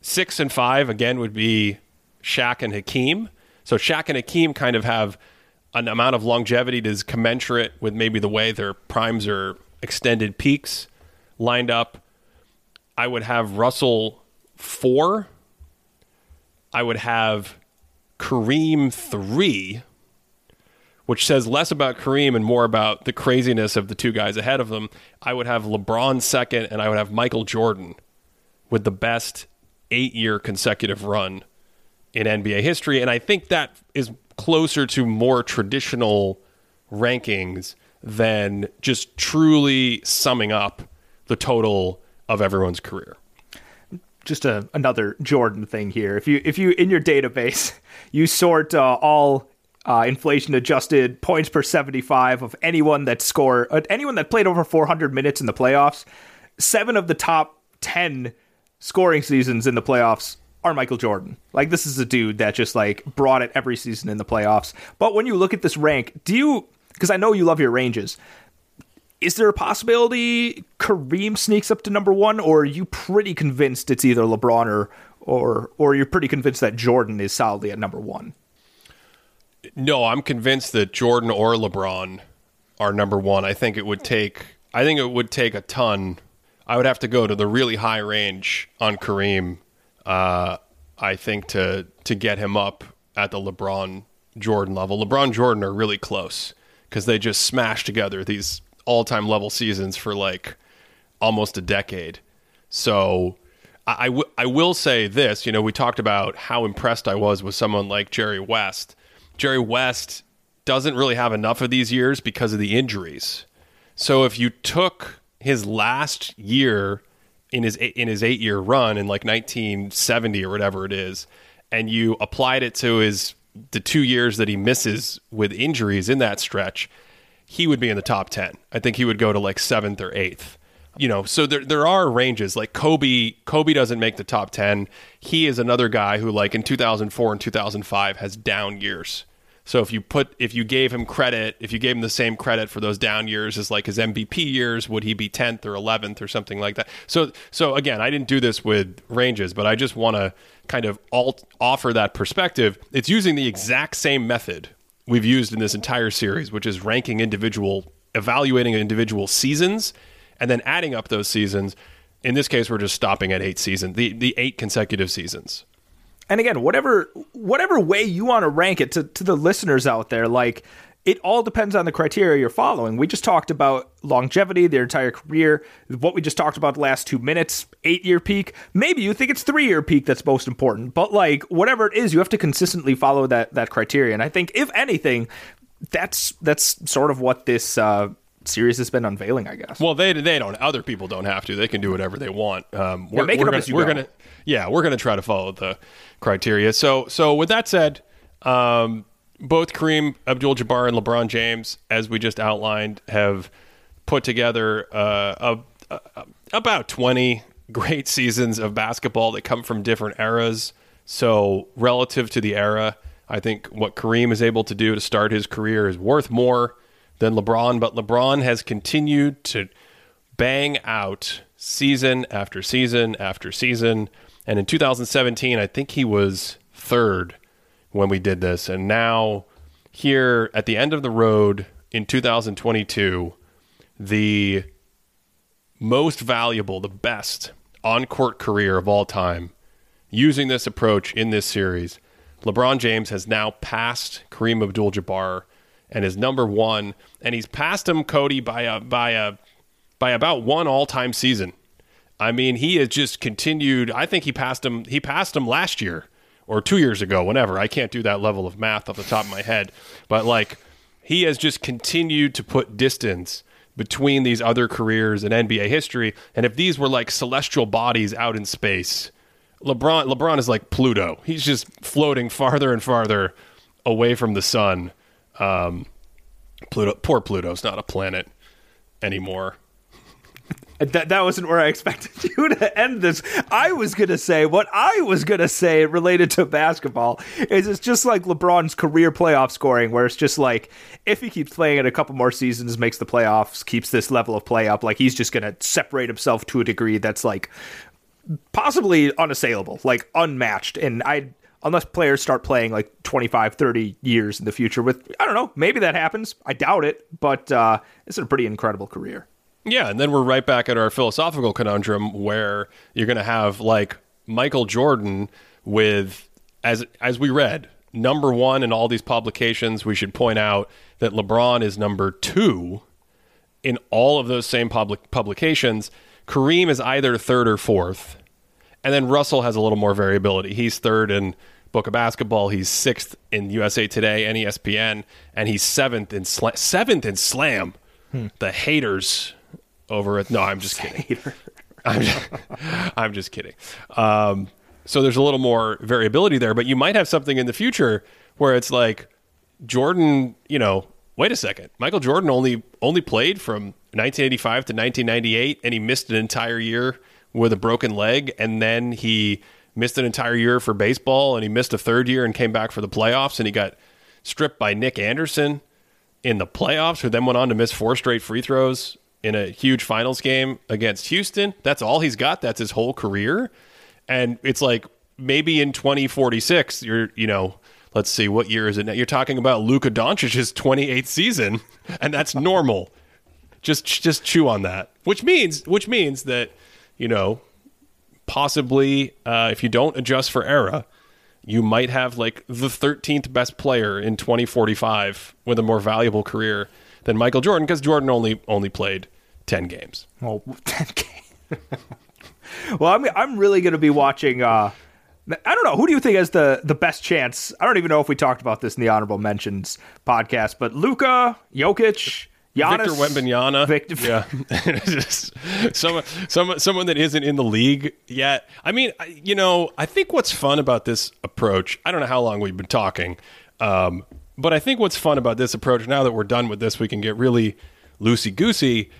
six and five again would be Shaq and Hakeem. So Shaq and Hakeem kind of have an amount of longevity that is commensurate with maybe the way their primes or extended peaks lined up. I would have Russell four. I would have Kareem three, which says less about Kareem and more about the craziness of the two guys ahead of them. I would have LeBron second, and I would have Michael Jordan with the best eight year consecutive run in NBA history. And I think that is closer to more traditional rankings than just truly summing up the total of everyone's career. Just a, another Jordan thing here. If you if you in your database you sort uh, all uh, inflation adjusted points per 75 of anyone that score uh, anyone that played over 400 minutes in the playoffs, seven of the top 10 scoring seasons in the playoffs are Michael Jordan. Like this is a dude that just like brought it every season in the playoffs. But when you look at this rank, do you because I know you love your ranges. Is there a possibility Kareem sneaks up to number one, or are you pretty convinced it's either LeBron or or or you're pretty convinced that Jordan is solidly at number one? No, I'm convinced that Jordan or LeBron are number one. I think it would take I think it would take a ton. I would have to go to the really high range on Kareem uh, I think to to get him up at the LeBron Jordan level. LeBron Jordan are really close because they just smashed together these all time level seasons for like almost a decade. So I, I, w- I will say this you know, we talked about how impressed I was with someone like Jerry West. Jerry West doesn't really have enough of these years because of the injuries. So if you took his last year in his in his eight year run in like 1970 or whatever it is, and you applied it to his the two years that he misses with injuries in that stretch, he would be in the top ten. I think he would go to like seventh or eighth. You know, so there there are ranges. Like Kobe, Kobe doesn't make the top ten. He is another guy who, like in 2004 and 2005, has down years. So if you put if you gave him credit, if you gave him the same credit for those down years as like his MVP years, would he be 10th or 11th or something like that? So so again, I didn't do this with ranges, but I just want to kind of alt- offer that perspective. It's using the exact same method we've used in this entire series, which is ranking individual evaluating individual seasons and then adding up those seasons. In this case, we're just stopping at 8 seasons, the the 8 consecutive seasons and again, whatever whatever way you want to rank it to, to the listeners out there, like it all depends on the criteria you're following. We just talked about longevity, their entire career, what we just talked about the last two minutes, eight year peak. Maybe you think it's three year peak that's most important, but like whatever it is, you have to consistently follow that that criteria. And I think if anything, that's that's sort of what this uh, series has been unveiling. I guess. Well, they they don't. Other people don't have to. They can do whatever they want. Um, we're, make it we're up gonna, as you we're go. gonna yeah we're gonna try to follow the criteria. So so with that said, um, both Kareem Abdul-Jabbar and LeBron James, as we just outlined, have put together uh, a, a, about twenty great seasons of basketball that come from different eras. So relative to the era, I think what Kareem is able to do to start his career is worth more than LeBron. But LeBron has continued to bang out season after season after season. And in 2017, I think he was third when we did this. And now, here at the end of the road in 2022, the most valuable, the best on court career of all time, using this approach in this series, LeBron James has now passed Kareem Abdul Jabbar and is number one. And he's passed him, Cody, by a, by a, by about one all time season. I mean, he has just continued. I think he passed him. He passed him last year or two years ago, whenever. I can't do that level of math off the top of my head, but like he has just continued to put distance between these other careers in NBA history. And if these were like celestial bodies out in space, LeBron LeBron is like Pluto. He's just floating farther and farther away from the sun. Um, Pluto, poor Pluto's not a planet anymore. That that wasn't where I expected you to end this. I was gonna say what I was gonna say related to basketball is it's just like LeBron's career playoff scoring, where it's just like if he keeps playing it a couple more seasons, makes the playoffs, keeps this level of play up, like he's just gonna separate himself to a degree that's like possibly unassailable, like unmatched. And I unless players start playing like 25, 30 years in the future with I don't know, maybe that happens. I doubt it, but uh, it's a pretty incredible career. Yeah, and then we're right back at our philosophical conundrum where you're going to have like Michael Jordan with as as we read number 1 in all these publications. We should point out that LeBron is number 2 in all of those same public publications. Kareem is either third or fourth. And then Russell has a little more variability. He's third in Book of Basketball. He's sixth in USA Today and ESPN, and he's seventh in sla- seventh in Slam. The haters over it. No, I'm just kidding. I'm just, I'm just kidding. Um, so there's a little more variability there, but you might have something in the future where it's like Jordan. You know, wait a second. Michael Jordan only only played from 1985 to 1998, and he missed an entire year with a broken leg, and then he missed an entire year for baseball, and he missed a third year and came back for the playoffs, and he got stripped by Nick Anderson in the playoffs, who then went on to miss four straight free throws in a huge finals game against Houston. That's all he's got. That's his whole career. And it's like maybe in 2046, you're, you know, let's see, what year is it now? You're talking about Luka Doncic's 28th season, and that's normal. Just just chew on that. Which means which means that, you know, possibly uh, if you don't adjust for era, you might have like the 13th best player in 2045 with a more valuable career than Michael Jordan because Jordan only only played 10 games. Well, 10K. well, I'm I'm really going to be watching. Uh, I don't know who do you think has the the best chance. I don't even know if we talked about this in the honorable mentions podcast, but Luka, Jokic, Giannis, Victor Wembanyama. Victor, yeah. Just someone, someone, someone that isn't in the league yet. I mean, you know, I think what's fun about this approach, I don't know how long we've been talking, um, but I think what's fun about this approach, now that we're done with this, we can get really loosey goosey,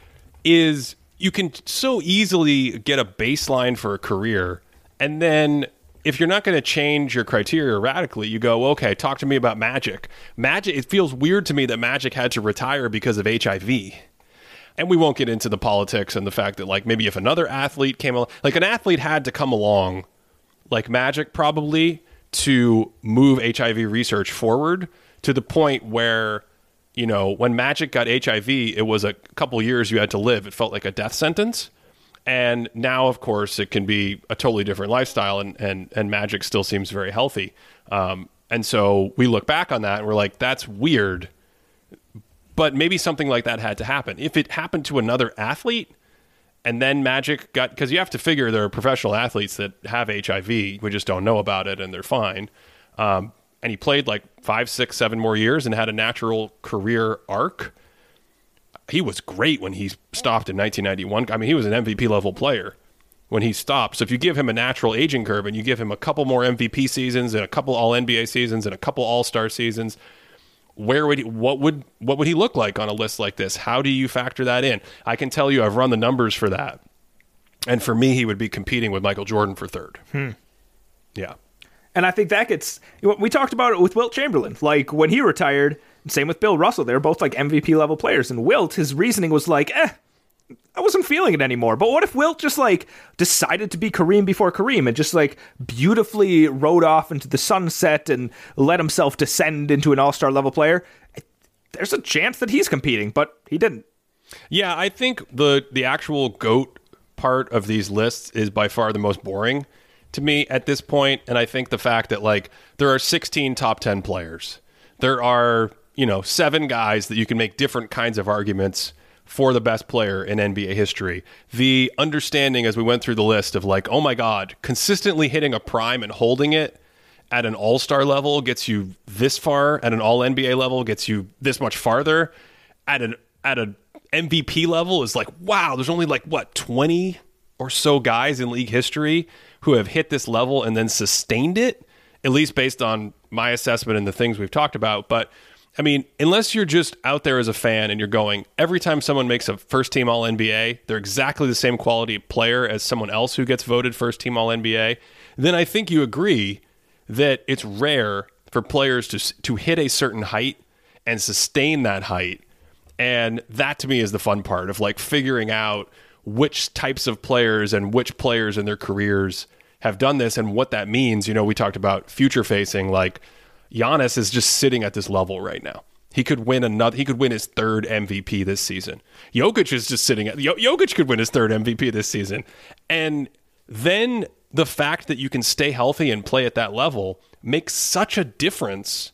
is you can so easily get a baseline for a career. And then if you're not going to change your criteria radically, you go, okay, talk to me about Magic. Magic, it feels weird to me that Magic had to retire because of HIV. And we won't get into the politics and the fact that, like, maybe if another athlete came along, like, an athlete had to come along, like Magic probably, to move HIV research forward to the point where, you know, when Magic got HIV, it was a couple years you had to live. It felt like a death sentence. And now, of course, it can be a totally different lifestyle, and and and Magic still seems very healthy. Um, and so we look back on that and we're like, that's weird. But maybe something like that had to happen. If it happened to another athlete, and then Magic got because you have to figure there are professional athletes that have HIV, we just don't know about it, and they're fine. Um, and he played like five, six, seven more years and had a natural career arc. He was great when he stopped in 1991. I mean, he was an MVP level player when he stopped. So if you give him a natural aging curve and you give him a couple more MVP seasons and a couple All NBA seasons and a couple All Star seasons, where would he, what would what would he look like on a list like this? How do you factor that in? I can tell you, I've run the numbers for that, and for me, he would be competing with Michael Jordan for third. Hmm. Yeah, And I think that gets we talked about it with Wilt Chamberlain. Like when he retired, same with Bill Russell. They're both like MVP level players. And Wilt, his reasoning was like, eh, I wasn't feeling it anymore. But what if Wilt just like decided to be Kareem before Kareem and just like beautifully rode off into the sunset and let himself descend into an all star level player? There's a chance that he's competing, but he didn't. yeah. I think the the actual goat part of these lists is by far the most boring to me at this point, and I think the fact that like there are 16 top 10 players, there are you know seven guys that you can make different kinds of arguments for the best player in NBA history. The understanding as we went through the list of like, oh my God, consistently hitting a prime and holding it at an all star level gets you this far, at an all NBA level gets you this much farther, at an at an MVP level is like, wow, there's only like what, 20 or so guys in league history who have hit this level and then sustained it, at least based on my assessment and the things we've talked about. But I mean, unless you're just out there as a fan and you're going, every time someone makes a first team All NBA, they're exactly the same quality player as someone else who gets voted first team All NBA, then I think you agree that it's rare for players to to hit a certain height and sustain that height. And that to me is the fun part of like figuring out which types of players and which players in their careers have done this and what that means. You know, we talked about future facing like Giannis is just sitting at this level right now. He could win another. He could win his third MVP this season. Jokic is just sitting at. Jokic could win his third MVP this season, and then the fact that you can stay healthy and play at that level makes such a difference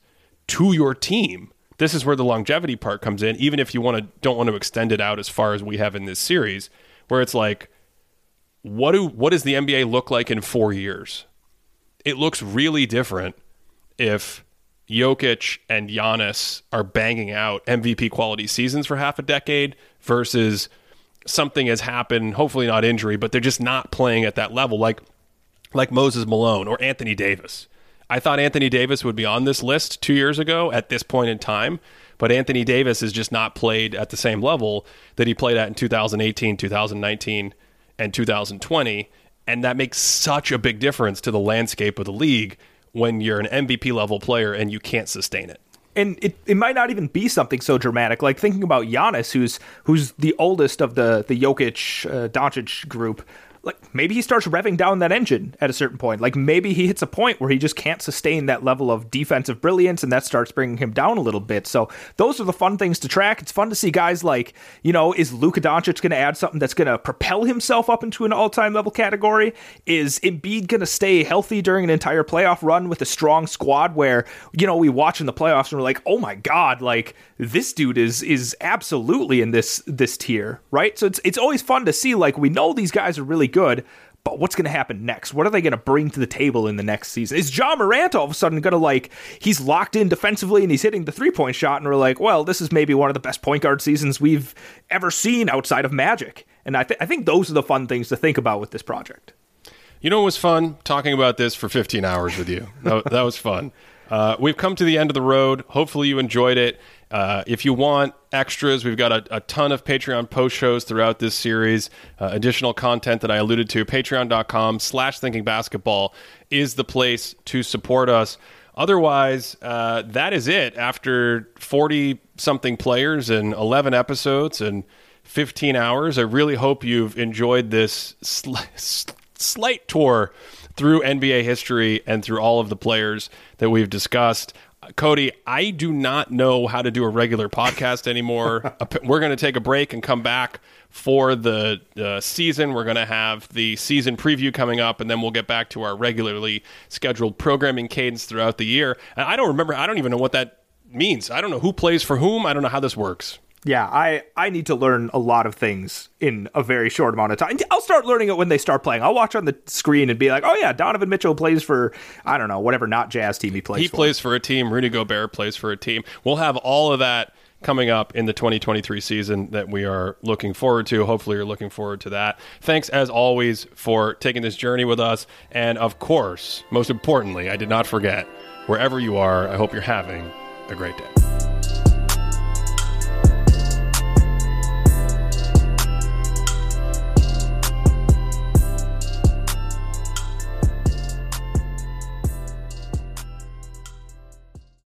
to your team. This is where the longevity part comes in. Even if you want to don't want to extend it out as far as we have in this series, where it's like, what do what does the NBA look like in four years? It looks really different if Jokic and Giannis are banging out MVP quality seasons for half a decade versus something has happened, hopefully not injury, but they're just not playing at that level like like Moses Malone or Anthony Davis. I thought Anthony Davis would be on this list 2 years ago at this point in time, but Anthony Davis has just not played at the same level that he played at in 2018, 2019, and 2020, and that makes such a big difference to the landscape of the league when you're an MVP level player and you can't sustain it. and it, it might not even be something so dramatic. Like thinking about Giannis, who's who's the oldest of the the Jokic uh, Doncic group. Like maybe he starts revving down that engine at a certain point. Like maybe he hits a point where he just can't sustain that level of defensive brilliance, and that starts bringing him down a little bit. So those are the fun things to track. It's fun to see guys like you know, is Luka Doncic going to add something that's going to propel himself up into an all-time level category? Is Embiid going to stay healthy during an entire playoff run with a strong squad where you know we watch in the playoffs and we're like, oh my god, like this dude is is absolutely in this this tier, right? So it's it's always fun to see like we know these guys are really good, but what's going to happen next? What are they going to bring to the table in the next season? Is Ja Morant all of a sudden going to like he's locked in defensively and he's hitting the three point shot, and we're like, well, this is maybe one of the best point guard seasons we've ever seen outside of Magic. And I, th- I think those are the fun things to think about with this project. You know, it was fun talking about this for 15 hours with you. that, that was fun. Uh, we've come to the end of the road. Hopefully, you enjoyed it. Uh, if you want extras, we've got a, a, ton of Patreon post shows throughout this series. Uh, additional content that I alluded to. Patreon.com slash thinking basketball is the place to support us. Otherwise, uh, that is it. After 40 something players and 11 episodes and 15 hours, I really hope you've enjoyed this sl- slight tour through NBA history and through all of the players that we've discussed. Cody, I do not know how to do a regular podcast anymore. We're going to take a break and come back for the uh, season. We're going to have the season preview coming up, and then we'll get back to our regularly scheduled programming cadence throughout the year. And I don't remember, I don't even know what that means. I don't know who plays for whom. I don't know how this works. Yeah, I, I need to learn a lot of things in a very short amount of time. I'll start learning it when they start playing. I'll watch on the screen and be like, oh, yeah, Donovan Mitchell plays for, I don't know, whatever not jazz team he plays for. he for. plays for a team. Rudy Gobert plays for a team. We'll have all of that coming up in the 2023 season that we are looking forward to. Hopefully, you're looking forward to that. Thanks, as always, for taking this journey with us. And of course, most importantly, I did not forget, wherever you are, I hope you're having a great day.